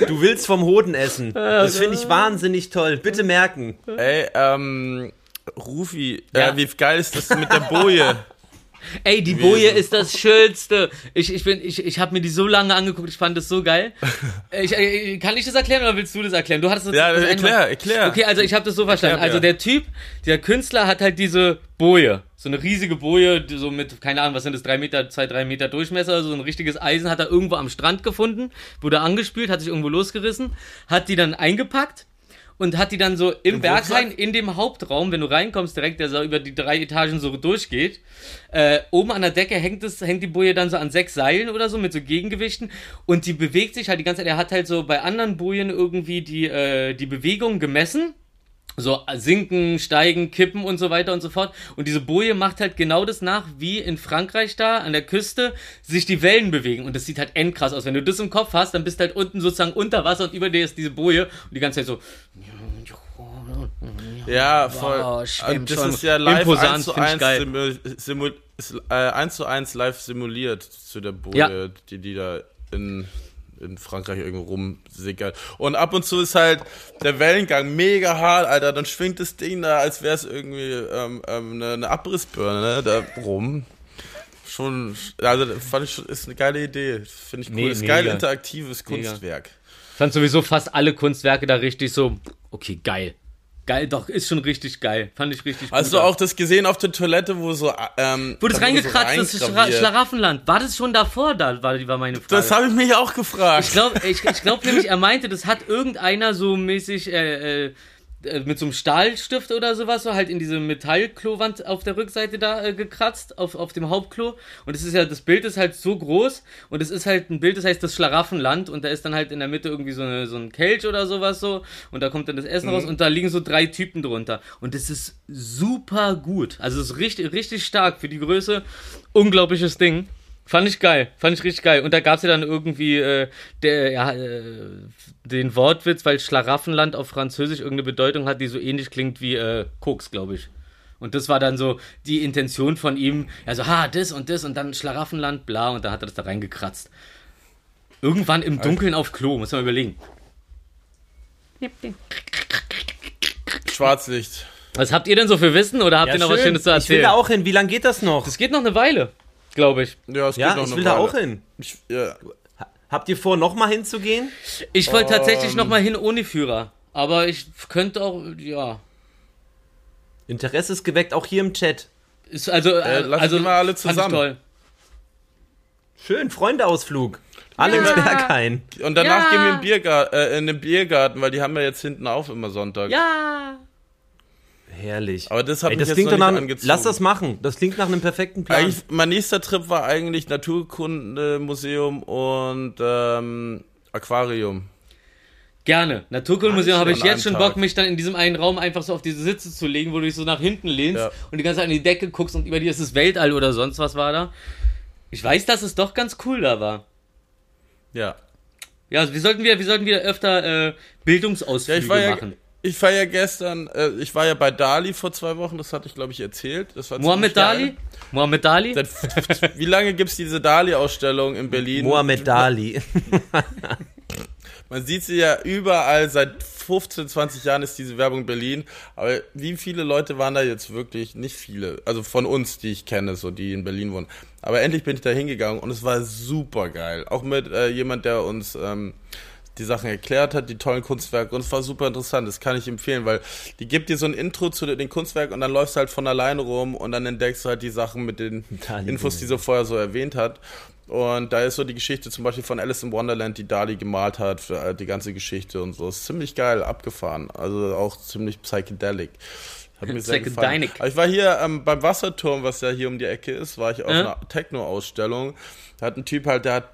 Du willst vom Hoden essen. Das finde ich wahnsinnig toll. Bitte merken. Ey, ähm, Rufi, Ja. äh, wie geil ist das mit der Boje? Ey, die Boje ist das Schönste. Ich, ich, bin, ich, ich habe mir die so lange angeguckt, ich fand das so geil. Ich, äh, kann ich das erklären oder willst du das erklären? Du hattest das Ja, das erklär, erklär. Okay, also ich habe das so verstanden. Erklär Also der Typ, der Künstler hat halt diese Boje. So eine riesige Boje, so mit, keine Ahnung, was sind das, drei Meter, zwei, drei Meter Durchmesser, so ein richtiges Eisen hat er irgendwo am Strand gefunden, wurde angespült, hat sich irgendwo losgerissen, hat die dann eingepackt und hat die dann so im, Im Berghain, in dem Hauptraum, wenn du reinkommst, direkt, der so über die drei Etagen so durchgeht, äh, oben an der Decke hängt, es, hängt die Boje dann so an sechs Seilen oder so mit so Gegengewichten und die bewegt sich halt die ganze Zeit. Er hat halt so bei anderen Bojen irgendwie die, äh, die Bewegung gemessen. So sinken, steigen, kippen und so weiter und so fort. Und diese Boje macht halt genau das nach, wie in Frankreich da an der Küste sich die Wellen bewegen. Und das sieht halt endkrass aus. Wenn du das im Kopf hast, dann bist du halt unten sozusagen unter Wasser und über dir ist diese Boje und die ganze Zeit so. Ja, voll. Wow, Und das schon. ist ja live Imposant, 1 zu find ich 1, geil. simu, simu, ist, äh, 1 zu 1 live simuliert zu der Boje, Ja. die, die da in, in Frankreich irgendwo rumsickert. Und ab und zu ist halt der Wellengang mega hart, Alter. Dann schwingt das Ding da, als wäre es irgendwie ähm, ähm, eine, eine Abrissbirne, ne? Da rum. Schon, also fand ich schon, ist eine geile Idee. Finde ich cool. Nee, ist mega. geil interaktives Mega. Kunstwerk. fand sowieso fast alle Kunstwerke da richtig so, okay, geil. Geil, doch, ist schon richtig geil. Fand ich richtig Hast du auch das gesehen auf der Toilette, wo so ähm, Wo das da wurde so reingekratzt ist, das Schra reingraviert? Schlaraffenland. War das schon davor? Da war, die war meine Frage. Das habe ich mich auch gefragt. Ich glaube ich, ich glaub nämlich, er meinte, das hat irgendeiner so mäßig äh, äh, äh, mit so einem Stahlstift oder sowas so halt in diese Metallklowand auf der Rückseite da äh, gekratzt, auf, auf dem Hauptklo. Und das ist ja, das Bild ist halt so groß und es ist halt ein Bild, das heißt das Schlaraffenland und da ist dann halt in der Mitte irgendwie so, eine, so ein Kelch oder sowas so und da kommt dann das Essen raus und da liegen so drei Typen drunter. Und das ist super gut. Also es ist richtig, richtig stark für die Größe. Unglaubliches Ding. Fand ich geil, fand ich richtig geil. Und da gab es ja dann irgendwie äh, der, ja, äh, den Wortwitz, weil Schlaraffenland auf Französisch irgendeine Bedeutung hat, die so ähnlich klingt wie äh, Koks, glaube ich. Und das war dann so die Intention von ihm, also, ha, das und das und dann Schlaraffenland, bla, und dann hat er das da reingekratzt. Irgendwann im Dunkeln auf Klo, muss man überlegen. Schwarzlicht. Was habt ihr denn so für Wissen oder habt Ja, ihr noch was schön. Schönes zu ich will erzählen? da auch hin. Wie lange geht das noch? das geht noch eine Weile, glaube ich. Ja, es ja, geht noch ich eine will da Weile. auch hin. Ich, ja. Habt ihr vor, nochmal hinzugehen? Ich wollte tatsächlich Ähm. noch mal hin ohne Führer. Aber ich könnte auch, ja. Interesse ist geweckt, auch hier im Chat. Ist also, äh, lass also mal alle zusammen. toll. Schön, Freundeausflug. Alle Ja. ins Berghain. Und danach Ja. gehen wir im Biergar äh, in den Biergarten, weil die haben ja jetzt hinten auf immer Sonntag. Ja. Herrlich. Aber das hat Ey, mich das jetzt klingt noch nicht nach, angezogen. Lass das machen. Das klingt nach einem perfekten Plan. Eigentlich, mein nächster Trip war eigentlich Naturkundemuseum und ähm, Aquarium. Gerne. Naturkundemuseum habe ich jetzt schon Tag. Bock, mich dann in diesem einen Raum einfach so auf diese Sitze zu legen, wo du dich so nach hinten lehnst Ja. und die ganze Zeit an die Decke guckst und über dir ist das Weltall oder sonst was war da. Ich weiß, dass es doch ganz cool da war. Ja. Ja, also wir sollten wieder, wir sollten wieder öfter äh, Ja, Bildungsausflüge ich war ja, machen. Ich war ja gestern, äh, ich war ja bei Dali vor zwei Wochen, das hatte ich glaube ich erzählt. Das war Mohammed ziemlich geil. Dali? Mohammed Dali? Seit, wie lange gibt es diese Dali-Ausstellung in Berlin? Mohammed Dali. Man sieht sie ja überall, seit 15, 20 Jahren ist diese Werbung in Berlin. Aber wie viele Leute waren da jetzt wirklich? Nicht viele. Also von uns, die ich kenne, so die in Berlin wohnen. Aber endlich bin ich da hingegangen und es war super geil. Auch mit äh, jemand, der uns ähm, die Sachen erklärt hat, die tollen Kunstwerke. Und es war super interessant. Das kann ich empfehlen, weil die gibt dir so ein Intro zu den Kunstwerken und dann läufst du halt von alleine rum und dann entdeckst du halt die Sachen mit den Dali Infos, die sie vorher so erwähnt hat. Und da ist so die Geschichte zum Beispiel von Alice in Wonderland, die Dali gemalt hat, für äh, die ganze Geschichte und so. Ist ziemlich geil, abgefahren. Also auch ziemlich psychedelic. Hat mir sehr gefallen. Aber Ich war hier ähm, beim Wasserturm, was ja hier um die Ecke ist, war ich auf Ja. einer Techno-Ausstellung. Da hat ein Typ halt, der hat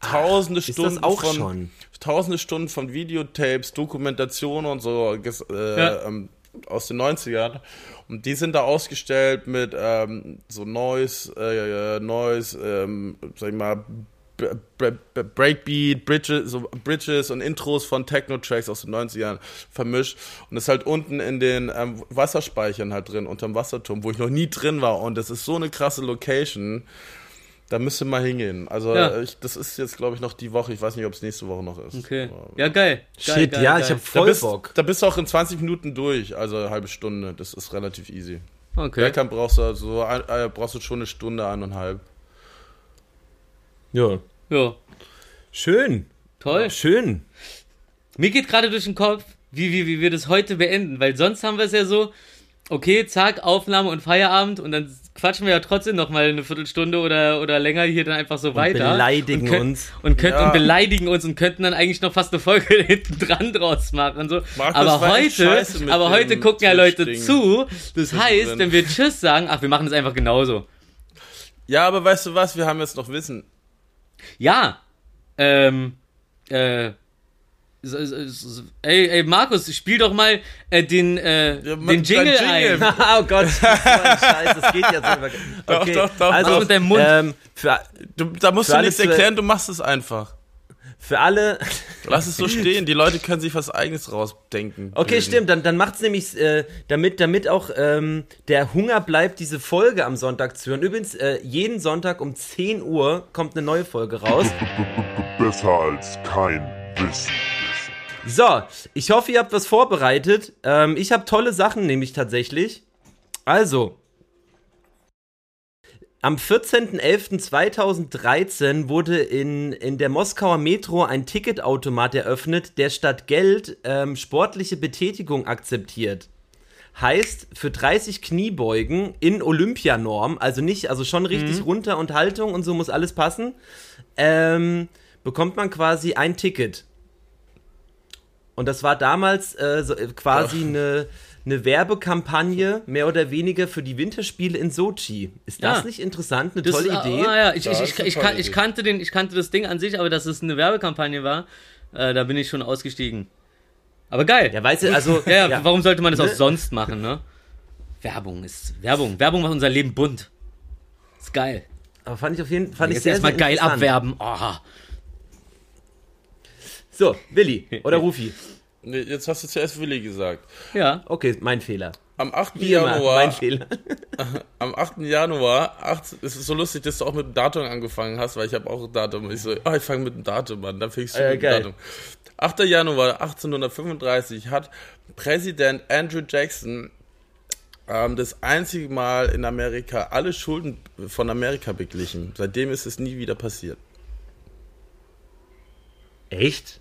tausende Ist das Stunden auch von schon? Tausende Stunden von Videotapes, Dokumentation und so äh, Ja. ähm, aus den 90ern. Und die sind da ausgestellt mit ähm, so Noise, äh, Noise, ähm, sag ich mal, Breakbeat, Bridges, so Bridges und Intros von Techno-Tracks aus den 90ern vermischt. Und das ist halt unten in den ähm, Wasserspeichern halt drin, unterm Wasserturm, wo ich noch nie drin war. Und das ist so eine krasse Location. Da müsst ihr mal hingehen. Also Ja. ich, das ist jetzt, glaube ich, noch die Woche. Ich weiß nicht, ob es nächste Woche noch ist. Okay. Aber- Ja, geil. geil Shit, geil, ja, geil. ich habe da voll bist, Bock. da bist du auch in 20 Minuten durch, also eine halbe Stunde. Das ist relativ easy. Okay. Bergkamp brauchst du so ein, äh, brauchst du schon eine Stunde, eineinhalb. Ja. Ja, Schön. toll. Schön. Mir geht gerade durch den Kopf, wie, wie, wie wir das heute beenden, weil sonst haben wir es ja so, okay, zack, Aufnahme und Feierabend und dann quatschen wir ja trotzdem noch mal eine Viertelstunde oder, oder länger hier dann einfach so weiter. beleidigen und könnt- uns. Und, könnt, Ja. und beleidigen uns und könnten dann eigentlich noch fast eine Folge hinten dran draus machen. So. Markus, aber heute, aber heute gucken ja Leute zu. Das heißt, wenn wir Tschüss sagen, ach, wir machen es einfach genauso. Ja, aber weißt du was? Wir haben jetzt noch Wissen. Ja. Ähm, äh, ey, ey, Markus, spiel doch mal äh, den, äh, Ja, den Jingle, Jingle. ein. oh Gott, das ist so ein Scheiß, das geht jetzt einfach. Okay, doch, doch, also, mach mit deinem Mund. Ähm, für, Du, da musst Für du nichts erklären, du machst es einfach. für alle. Lass es so stehen. Die Leute können sich was Eigenes rausdenken. Okay, bilden. stimmt, dann, dann macht's nämlich, äh, damit, damit auch ähm, der Hunger bleibt, diese Folge am Sonntag zu hören. Übrigens, äh, jeden Sonntag um 10 Uhr kommt eine neue Folge raus. Besser als kein Wissen. So, ich hoffe, ihr habt was vorbereitet. Ähm, ich habe tolle Sachen, nämlich tatsächlich. Also, am 14.11.2013 wurde in, in der Moskauer Metro ein Ticketautomat eröffnet, der statt Geld ähm, sportliche Betätigung akzeptiert. Heißt, für 30 Kniebeugen in Olympianorm, also nicht, also schon richtig runter und Haltung und so muss alles passen, ähm, bekommt man quasi ein Ticket. Und das war damals äh, so, äh, quasi eine, eine Werbekampagne, mehr oder weniger für die Winterspiele in Sochi. Ist das Ja. nicht interessant? Eine Das tolle ist, Idee? Ah, ja, ich, ich, ich, ich, ich, kannte den, ich kannte das Ding an sich, aber dass es eine Werbekampagne war, äh, da bin ich schon ausgestiegen. Aber geil. Ja, weißt du, also. Ja, ja, warum sollte man das auch Ne? sonst machen, ne? Werbung ist Werbung. Werbung macht unser Leben bunt. Ist geil. Aber fand ich auf jeden Fall. Jetzt erstmal geil abwerben. Oh. So, Willi oder Rufi. Nee, jetzt hast du zuerst Willi gesagt. Ja. Okay, mein Fehler. Am 8. Wie immer, Januar, mein Fehler. am 8. Januar, 8, es ist so lustig, dass du auch mit dem Datum angefangen hast, weil ich habe auch ein Datum. Ich so, ah, ich fange mit dem Datum an, dann fängst du Äh, mit dem geil. Datum. 8. Januar 1835 hat Präsident Andrew Jackson ähm, das einzige Mal in Amerika alle Schulden von Amerika beglichen. Seitdem ist es nie wieder passiert. Echt?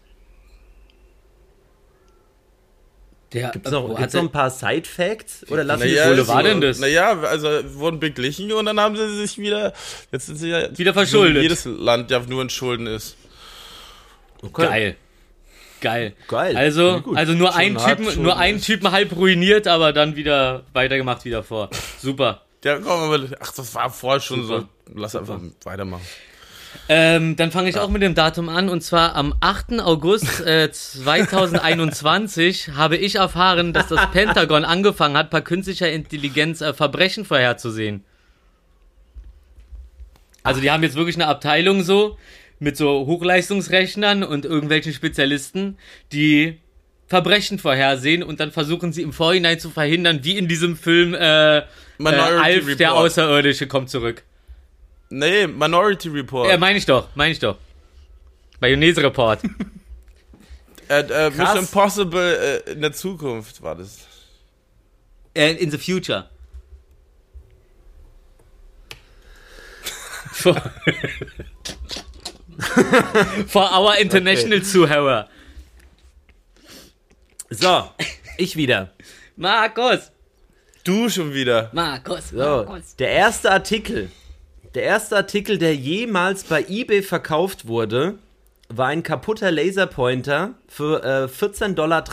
Der, Gibt's noch, wo gibt's hat noch ein paar Side-Facts? Oder lassen Naja, es Wo war denn das? Naja, also wurden beglichen und dann haben sie sich wieder, jetzt sind sie ja Wieder verschuldet. jedes Land ja nur in Schulden ist. Okay. Geil. Geil. Geil. Also, Ja, also nur einen hart Typen, nur einen ist. Typen halb ruiniert, aber dann wieder weitergemacht wieder vor. Super. Ja, komm, aber, ach, das war vorher schon Super. so. Lass einfach weitermachen. Ähm, dann fange ich auch mit dem Datum an und zwar am 8. August äh, 2021 habe ich erfahren, dass das Pentagon angefangen hat, per künstlicher Intelligenz äh, Verbrechen vorherzusehen. Also die haben jetzt wirklich eine Abteilung so mit so Hochleistungsrechnern und irgendwelchen Spezialisten, die Verbrechen vorhersehen und dann versuchen sie im Vorhinein zu verhindern, wie in diesem Film äh, äh, Alf, der Report. Außerirdische, kommt zurück. Nee, Minority Report. Ja, meine ich doch, meine ich doch. Mayonnaise Report. äh, äh, Mission. Impossible äh, in der Zukunft war das. Äh, in the future. For, For our international Zuhörer. So, ich wieder. Markus. Du schon wieder. Markus. So, Markus. der erste Artikel, der erste Artikel, der jemals bei eBay verkauft wurde, war ein kaputter Laserpointer für äh, 14,83 Dollar.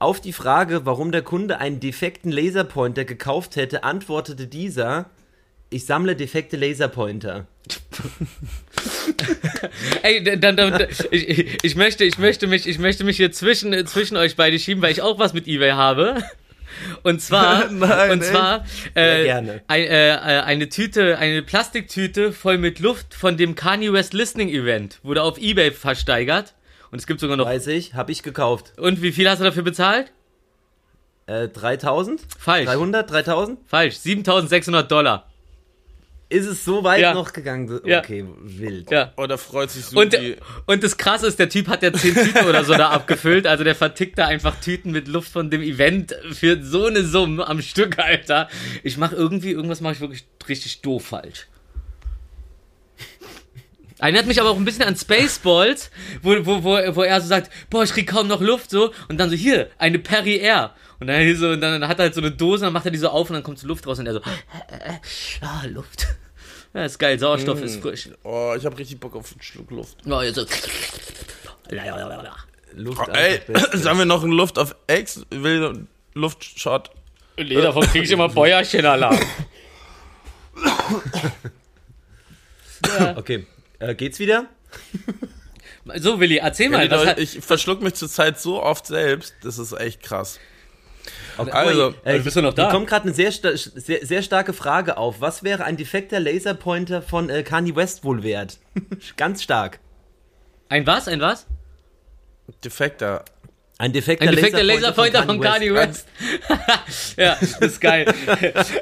Auf die Frage, warum der Kunde einen defekten Laserpointer gekauft hätte, antwortete dieser, ich sammle defekte Laserpointer. Ey, dann, dann, ich, ich, möchte, ich, möchte mich, ich möchte mich hier zwischen, zwischen euch beide schieben, weil ich auch was mit eBay habe. Und zwar, Nein, und zwar Ja, äh, gerne. Ein, äh, äh, eine Tüte, eine Plastiktüte voll mit Luft von dem Kanye West Listening Event wurde auf eBay versteigert. Und es gibt sogar noch. Weiß ich, habe ich gekauft. Und wie viel hast du dafür bezahlt? Äh, 3000? Falsch. 300? 3000? Falsch. 7.600 Dollar. Ist es so weit Ja. noch gegangen? Ja. Okay, wild. Ja. Oh, da freut sich so Und, die. und das Krasse ist, der Typ hat ja 10 Tüten oder so da abgefüllt. Also der vertickt da einfach Tüten mit Luft von dem Event für so eine Summe am Stück, Alter. Ich mache irgendwie, irgendwas mache ich wirklich richtig doof falsch. Erinnert mich aber auch ein bisschen an Spaceballs, wo, wo, wo, wo er so sagt, boah, ich krieg kaum noch Luft, so. Und dann so, hier, eine Perry Air. Und dann, so, und dann hat er halt so eine Dose, dann macht er die so auf und dann kommt so Luft raus und er so, ah, Luft. Ja, ist geil, Sauerstoff ist frisch. Oh, ich habe richtig Bock auf einen Schluck Luft. Ja, jetzt so. Luft Oh, ey, sagen wir noch einen Luft auf X? Will Luftshot? Nee, davon krieg ich immer Bäuerchenalarm. Okay, äh, geht's wieder? So, Willi, erzähl mal. Was hat, ich verschluck mich zurzeit so oft selbst, das ist echt krass. Okay, Also, äh, bist du noch da? Hier kommt gerade eine sehr, sta sehr, sehr starke Frage auf. Was wäre ein defekter Laserpointer von äh, Kanye West wohl wert? Ganz stark. ein was? Ein was? Defekter. Ein defekter, Ein defekter Laserpointer von Kanye West. ja, das ist geil.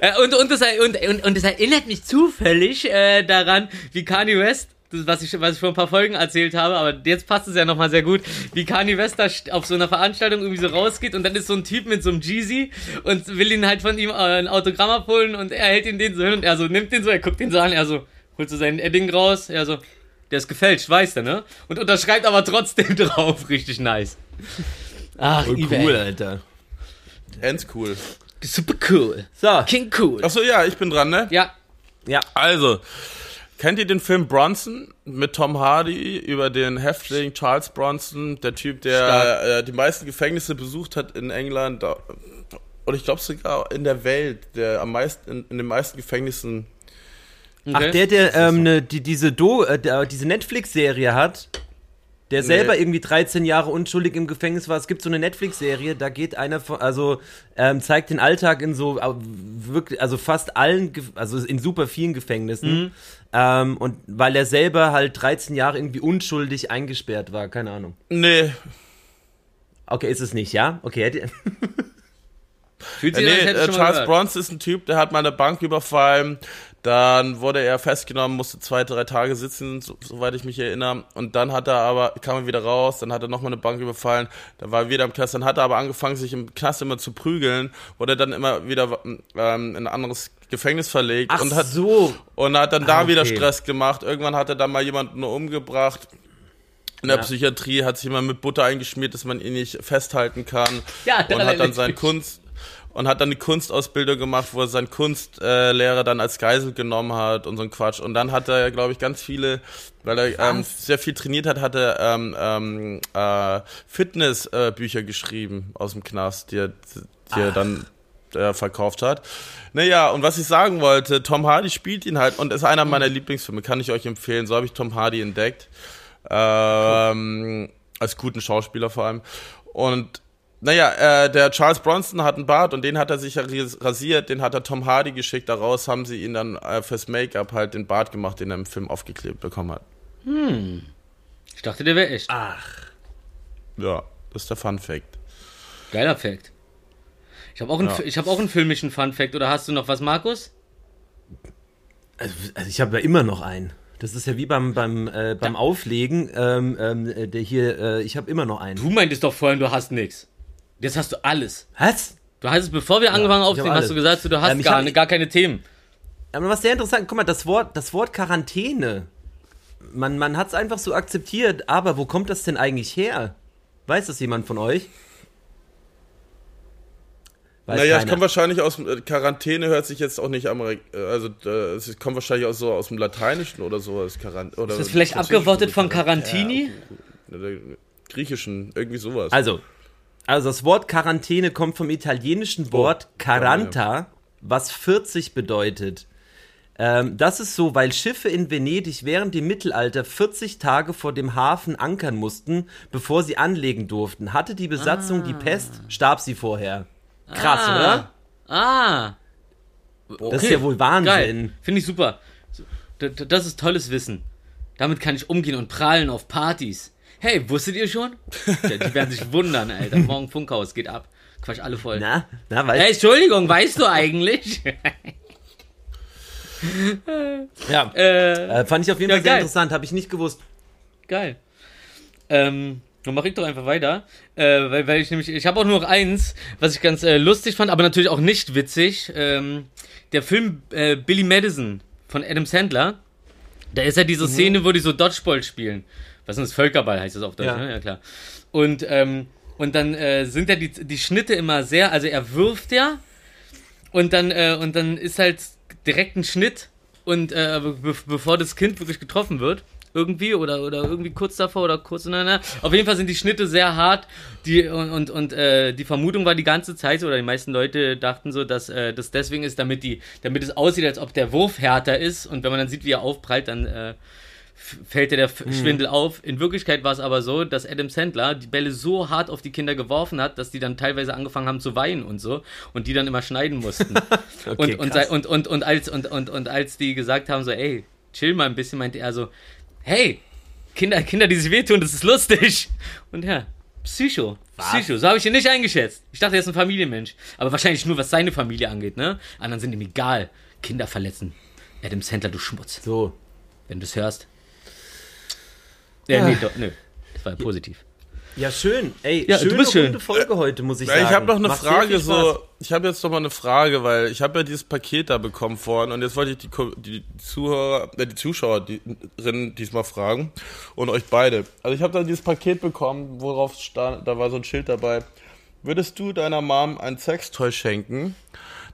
Äh, und, und, das, und, und, und das erinnert mich zufällig äh, daran, wie Kanye West, was, ich, was ich vor ein paar Folgen erzählt habe, aber jetzt passt es ja nochmal sehr gut, wie Kanye West da auf so einer Veranstaltung irgendwie so rausgeht und dann ist so ein Typ mit so einem Jeezy und will ihn halt von ihm äh, ein Autogramm abholen und er hält ihn den so hin und er so nimmt den so, er guckt den so an, er so holt so sein Edding raus, er so, der ist gefälscht, weiß der, ne? Und unterschreibt aber trotzdem drauf, richtig nice. Ach, eBay. Cool, Alter. Ends cool. Super cool. So, King cool. Achso, ja, ich bin dran, ne? Ja. ja. Also, kennt ihr den Film Bronson mit Tom Hardy über den Häftling Charles Bronson, der Typ, der äh, die meisten Gefängnisse besucht hat in England oder ich glaube sogar in der Welt, der am meisten in, in den meisten Gefängnissen. Ach, Okay. der, der ähm, ne, die, diese, Do äh, der, diese Netflix-Serie hat, der selber irgendwie 13 Jahre unschuldig im Gefängnis war. Es gibt so eine Netflix-Serie, da geht einer von, also ähm, zeigt den Alltag in so äh, wirklich, also fast allen, also in super vielen Gefängnissen. Ähm, und weil er selber halt 13 Jahre irgendwie unschuldig eingesperrt war, keine Ahnung. Nee, Okay, ist es nicht, ja? Okay, hätte, Fühlt Äh, sich nee, an, als hätte äh, Charles. Bronson ist ein Typ, der hat mal eine Bank überfallen. Dann wurde er festgenommen, musste zwei, drei Tage sitzen, so, soweit ich mich erinnere. Und dann hat er aber, kam er wieder raus, dann hat er nochmal eine Bank überfallen, dann war er wieder im Knast, dann hat er aber angefangen, sich im Knast immer zu prügeln, wurde dann immer wieder ähm, in ein anderes Gefängnis verlegt ach und hat so. und hat dann da Ah, wieder okay. Stress gemacht. Irgendwann hat er dann mal jemanden nur umgebracht. In der Ja. Psychiatrie hat sich jemand mit Butter eingeschmiert, dass man ihn nicht festhalten kann. Ja, und hat dann sein Kunst und hat dann die Kunstausbildung gemacht, wo er seinen Kunstlehrer dann als Geisel genommen hat und so ein Quatsch. Und dann hat er, glaube ich, ganz viele, weil er ähm, sehr viel trainiert hat, hat er ähm, ähm, äh, Fitnessbücher äh, geschrieben aus dem Knast, die er, die er dann äh, verkauft hat. Naja, und was ich sagen wollte, Tom Hardy spielt ihn halt und ist einer meiner Lieblingsfilme, kann ich euch empfehlen. So habe ich Tom Hardy entdeckt. Ähm, als guten Schauspieler vor allem. Und naja, äh, der Charles Bronson hat einen Bart und den hat er sich rasiert, den hat er Tom Hardy geschickt. Daraus haben sie ihn dann äh, fürs Make-up halt den Bart gemacht, den er im Film aufgeklebt bekommen hat. Ich dachte, der wäre echt. Ach. Ja, das ist der Fun Fact. Geiler Fact. Ich habe auch, einen Ja. Ich hab auch einen filmischen Fun Fact. Oder hast du noch was, Markus? Also, also ich habe ja immer noch einen. Das ist ja wie beim, beim, äh, beim Auflegen. Ähm, ähm, äh, der hier, äh, ich habe immer noch einen. Du meintest doch vorhin, du hast nichts. Jetzt hast du alles. Was? Du hast es, bevor wir angefangen aufzunehmen, hast du gesagt, du hast Ähm, gar, hab- ne- gar keine Themen. Aber was sehr interessant, guck mal, das Wort, das Wort Quarantäne. Man, man hat es einfach so akzeptiert, aber wo kommt das denn eigentlich her? Weiß das jemand von euch? Weiß naja, es keiner. kommt wahrscheinlich aus äh, Quarantäne hört sich jetzt auch nicht Amerik äh, also äh, es kommt wahrscheinlich auch so aus dem Lateinischen oder so als Quarant oder Ist das vielleicht abgewortet von Quarant- Carantini? Ja, Griechischen, irgendwie sowas. Also, Also das Wort Quarantäne kommt vom italienischen Wort Caranta, was 40 bedeutet. Ähm, das ist so, weil Schiffe in Venedig während dem Mittelalter 40 Tage vor dem Hafen ankern mussten, bevor sie anlegen durften. Hatte die Besatzung die Pest, starb sie vorher. Krass, Ah. oder? Ah, Das ist ja wohl Wahnsinn. Finde ich super. Das ist tolles Wissen. Damit kann ich umgehen und prahlen auf Partys. Hey, wusstet ihr schon? Die werden sich wundern, Alter. Morgen Funkhaus geht ab. Quatsch alle voll. Na, na, weißt Hey, Entschuldigung, weißt du eigentlich? Ja, äh, äh, fand ich auf jeden Ja, Fall sehr geil. interessant, habe ich nicht gewusst. geil. Ähm, dann mach ich doch einfach weiter. Äh, weil, weil ich nämlich, ich habe auch nur noch eins, was ich ganz äh, lustig fand, aber natürlich auch nicht witzig. Ähm, der Film äh, Billy Madison von Adam Sandler. Da ist ja Mhm. diese Szene, wo die so Dodgeball spielen. Was ist das? Völkerball heißt das auf Deutsch, Ja. ne? Ja, klar. Und, ähm, und dann äh, sind ja die, die Schnitte immer sehr, also er wirft ja und dann, äh, und dann ist halt direkt ein Schnitt und äh, be bevor das Kind wirklich getroffen wird, irgendwie oder, oder irgendwie kurz davor oder kurz na, na. Auf jeden Fall sind die Schnitte sehr hart. Die, und und, und äh, die Vermutung war die ganze Zeit so, oder die meisten Leute dachten so, dass äh, das deswegen ist, damit die, damit es aussieht, als ob der Wurf härter ist. Und wenn man dann sieht, wie er aufprallt, dann äh, fällt dir der F Schwindel auf. In Wirklichkeit war es aber so, dass Adam Sandler die Bälle so hart auf die Kinder geworfen hat, dass die dann teilweise angefangen haben zu weinen und so und die dann immer schneiden mussten. und, und, sei- und, und, und, als, und, und, und als die gesagt haben, so, ey, chill mal ein bisschen, meinte er so, hey, Kinder, Kinder, die sich wehtun, das ist lustig. Und ja, Psycho. Psycho. So habe ich ihn nicht eingeschätzt. Ich dachte, er ist ein Familienmensch. Aber wahrscheinlich nur, was seine Familie angeht, ne? Anderen sind ihm egal. Kinder verletzen. Adam Sandler, du Schmutz. So. Wenn du es hörst. Ja, nee, doch, nö. Das war ja positiv. Ja, schön. Ey, Ja, du schöne bist schön. runde Folge heute, muss ich Ja, sagen. ich habe noch eine Macht Frage so. Ich habe jetzt noch mal eine Frage, weil ich habe ja dieses Paket da bekommen vorhin und jetzt wollte ich die, die Zuhörer, äh, die Zuschauerinnen diesmal fragen und euch beide. Also ich habe da dieses Paket bekommen, worauf stand, da war so ein Schild dabei. Würdest du deiner Mom ein Sextoy schenken?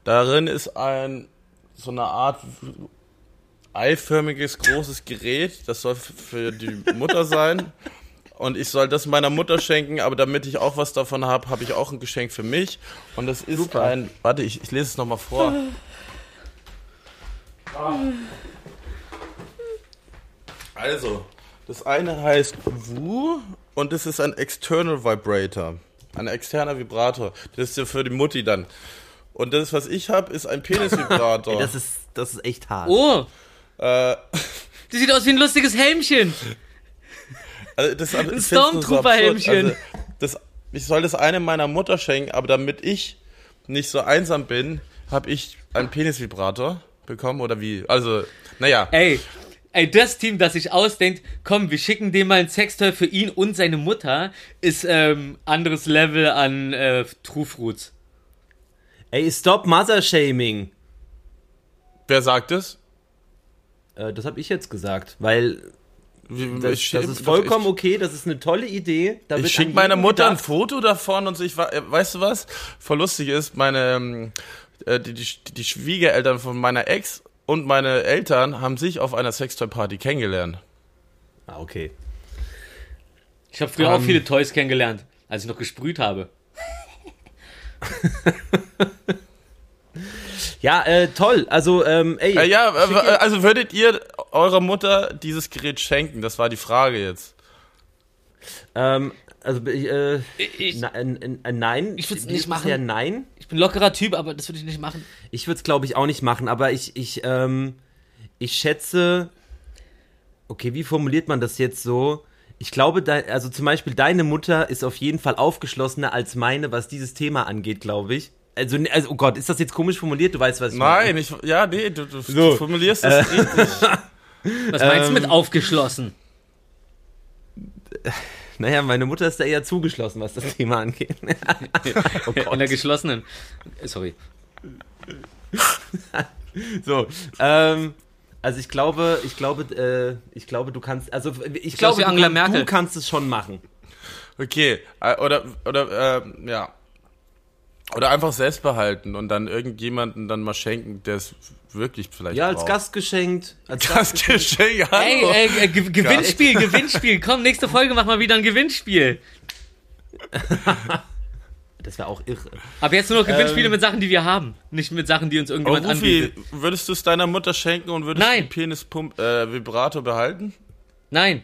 Darin ist ein so eine Art eiförmiges großes Gerät, das soll für die Mutter sein. Und ich soll das meiner Mutter schenken, aber damit ich auch was davon habe, habe ich auch ein Geschenk für mich. Und das ist Super. ein. Warte, ich, ich lese es nochmal vor. Also, das eine heißt Wu und das ist ein External Vibrator. Ein externer Vibrator. Das ist ja für die Mutti dann. Und das, was ich habe, ist ein Penisvibrator. Das ist, das ist echt hart. Oh, äh, die sieht aus wie ein lustiges Helmchen. Also das, ein Stormtrooper-Helmchen. Also das, ich soll das eine meiner Mutter schenken, aber damit ich nicht so einsam bin, habe ich einen Penisvibrator bekommen oder wie? Also, naja. Ey, ey, das Team, das sich ausdenkt, komm, wir schicken dem mal ein Sextoy für ihn und seine Mutter, ist ähm, anderes Level an äh, Trufruts. Ey, stop Mother Shaming. Wer sagt es? Äh, das habe ich jetzt gesagt, weil das, ich- das ist vollkommen okay, das ist eine tolle Idee. Da Ich schicke meiner Mutter ein. Foto davon und so. Ich war, äh, weißt du was? Voll lustig ist, meine ähm, äh, die, die, die Schwiegereltern von meiner Ex und meine Eltern haben sich auf einer Sextoy-Party kennengelernt. Ah, okay. Ich habe früher auch viele Toys kennengelernt, als ich noch gesprüht habe. Ja, äh, toll. Also, ähm, ey. Äh, ja, äh, also würdet ihr eurer Mutter dieses Gerät schenken? Das war die Frage jetzt. ähm, also, äh, Ich, na, äh, äh, nein. Ich würd's Wie nicht ist machen. Ja, nein. ich bin lockerer Typ, aber das würde ich nicht machen. Ich würde es, glaube ich, auch nicht machen, aber ich, ich, ähm, ich schätze. Okay, wie formuliert man das jetzt so? Ich glaube, de, also zum Beispiel deine Mutter ist auf jeden Fall aufgeschlossener als meine, was dieses Thema angeht, glaube ich. Also, ne- also, oh Gott, ist das jetzt komisch formuliert? Du weißt, was ich Nein, ich, ja, nee, du, du, So. du formulierst das richtig. Was meinst du mit Ähm, aufgeschlossen? Naja, meine Mutter ist da eher zugeschlossen, was das Thema angeht. oh In Gott. der geschlossenen. äh, Sorry. So, ähm, also ich glaube, ich glaube, äh, ich glaube, du kannst, also ich glaube, wie du, Angela kann- Merkel. du kannst es schon machen. Okay, äh, oder, oder, ähm, ja. Oder einfach selbst behalten und dann irgendjemanden dann mal schenken, der es wirklich vielleicht Ja, als braucht. Gast geschenkt. Als Das Geschenk, Ey, hallo. ey, äh, Ge Gewinnspiel, Gewinnspiel. Komm, nächste Folge machen wir wieder ein Gewinnspiel. Das wäre auch irre. Aber jetzt nur noch Gewinnspiele Ähm. mit Sachen, die wir haben. Nicht mit Sachen, die uns Oh, irgendjemand Rufi, anbietet. würdest du es deiner Mutter schenken und würdest Nein. den Penispump äh, Vibrator behalten? Nein.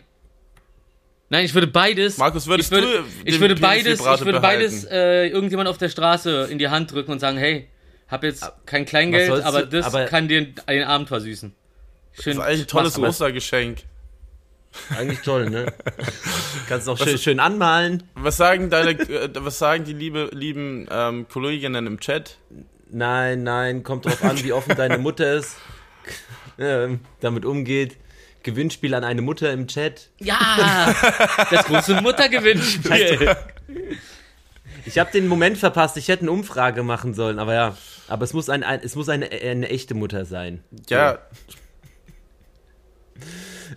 Nein, ich würde beides. Markus, würdest ich würde, du ich würde beides, ich würde beides äh, irgendjemand auf der Straße in die Hand drücken und sagen, hey, hab jetzt kein Kleingeld, aber du- das aber- kann dir den Abend versüßen. Schön. Das ist eigentlich ein tolles. Ostergeschenk. Eigentlich toll, ne? Kannst auch schön, schön anmalen. Was sagen deine, äh, was sagen die liebe, lieben ähm, Kolleginnen im Chat? Nein, nein, kommt drauf an, wie offen deine Mutter ist, ähm, damit umgeht. Gewinnspiel an eine Mutter im Chat. Ja, das große Muttergewinnspiel. Ich habe den Moment verpasst, ich hätte eine Umfrage machen sollen, aber ja. Aber es muss, ein, ein, es muss eine, eine echte Mutter sein. Ja,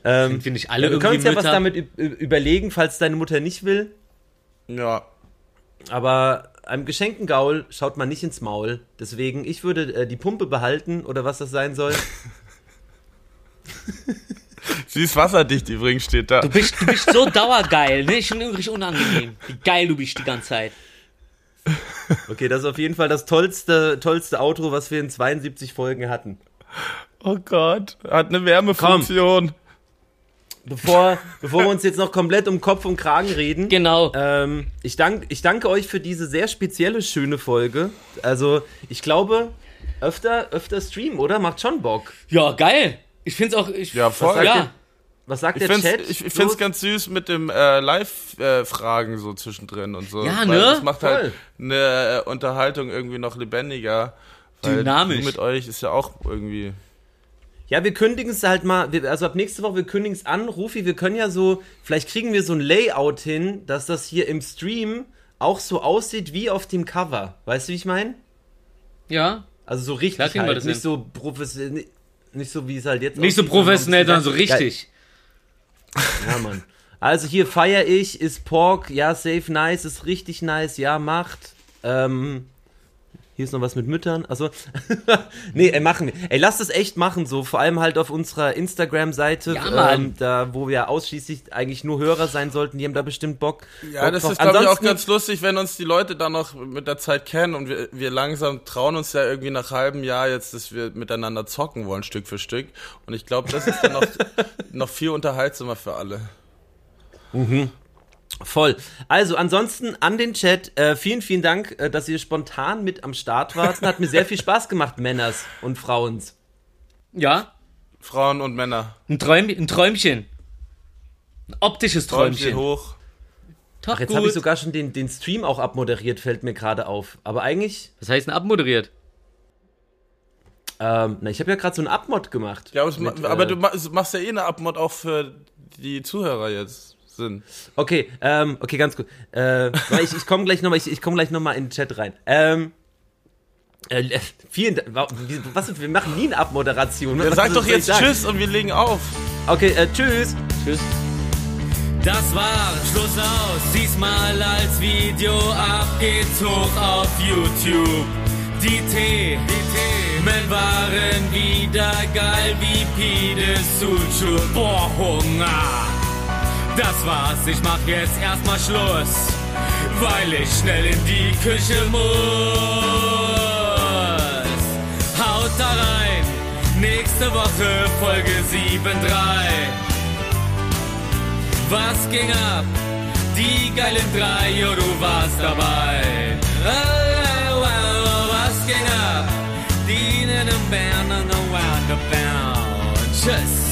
Ähm, Finde ich alle wir können uns ja was damit überlegen, falls deine Mutter nicht will. ja. Aber einem geschenkten Gaul schaut man nicht ins Maul. Deswegen, ich würde äh, die Pumpe behalten oder was das sein soll. Sie ist wasserdicht übrigens, steht da. Du bist, du bist so dauergeil, ne? Schon irgendwie unangenehm. Wie geil du bist die ganze Zeit. Okay, das ist auf jeden Fall das tollste, tollste Outro, was wir in 72 Folgen hatten. Oh Gott, hat eine Wärmefunktion. Bevor, bevor wir uns jetzt noch komplett um Kopf und Kragen reden. Genau. Ähm, ich, dank, ich danke euch für diese sehr spezielle, schöne Folge. Also, ich glaube, öfter, öfter streamen, oder? Macht schon Bock. Ja, geil. Ich find's auch. Ich, Ja, voll. sagt Ja. ihr- Was sagt Ich der find's, Chat? ich, ich find's So- ganz süß mit dem äh, Live-Fragen so zwischendrin und so. Ja, Weil ne? Das macht Voll. halt eine äh, Unterhaltung irgendwie noch lebendiger. Weil Dynamisch. Mit euch ist ja auch irgendwie. Ja, wir kündigen es halt mal, wir, also ab nächste Woche, wir kündigen es an. Rufi, wir können ja so, vielleicht kriegen wir so ein Layout hin, dass das hier im Stream auch so aussieht wie auf dem Cover. Weißt du, wie ich meine? ja. Also so richtig halt, das nicht hin. so professionell, nicht so wie es halt jetzt Nicht so professionell, sondern so Geil. richtig. Ja, Mann. Also hier feier ich, ist Pork, ja, safe nice, ist richtig nice, ja, macht. Ähm, hier ist noch was mit Müttern. Also, nee, ey, machen wir. Ey, lass das echt machen, so. Vor allem halt auf unserer Instagram-Seite, Ja, Mann. ähm, da, wo wir ausschließlich eigentlich nur Hörer sein sollten, die haben da bestimmt Bock. Ja, Bock das drauf. ist, glaube ich, auch Ansonsten- ganz lustig, wenn uns die Leute dann noch mit der Zeit kennen und wir, wir langsam trauen uns ja irgendwie nach halbem Jahr jetzt, dass wir miteinander zocken wollen, Stück für Stück. Und ich glaube, das ist dann noch, noch viel unterhaltsamer für alle. Voll. Also, ansonsten an den Chat, äh, vielen, vielen Dank, äh, dass ihr spontan mit am Start wart. Hat mir sehr viel Spaß gemacht, Männers und Frauens. Ja. Frauen und Männer. Ein, Träum, ein Träumchen. Ein optisches Träumchen Träumchen. hoch. Ach, jetzt habe ich sogar schon den, den Stream auch abmoderiert, fällt mir gerade auf. Aber eigentlich, Was heißt denn abmoderiert? ähm, na, ich habe ja gerade so einen Abmod gemacht. Ja, aber, Mit, ma- aber äh, du ma- machst ja eh eine Abmod auch für die Zuhörer jetzt. Sind. Okay, ähm, okay, ganz gut. Äh, ich ich komme gleich nochmal, ich, ich komme gleich noch mal in den Chat rein. Ähm, äh, vielen Dank. Was, wir machen nie eine Abmoderation. Ja, Was sag doch jetzt? Tschüss und wir legen auf. Okay, äh, tschüss. Tschüss. Das war Schluss aus, diesmal als Video, ab geht's hoch auf YouTube. Die Themen waren wieder geil wie Pides Suchu. Boah, Hunger. Das war's, ich mach jetzt erstmal Schluss, weil ich schnell in die Küche muss. Haut da rein, nächste Woche Folge 7.3. Was ging ab? Die geilen drei, jo, du warst dabei. Oh, oh, oh, Was ging ab? Die in Band, bound. Tschüss.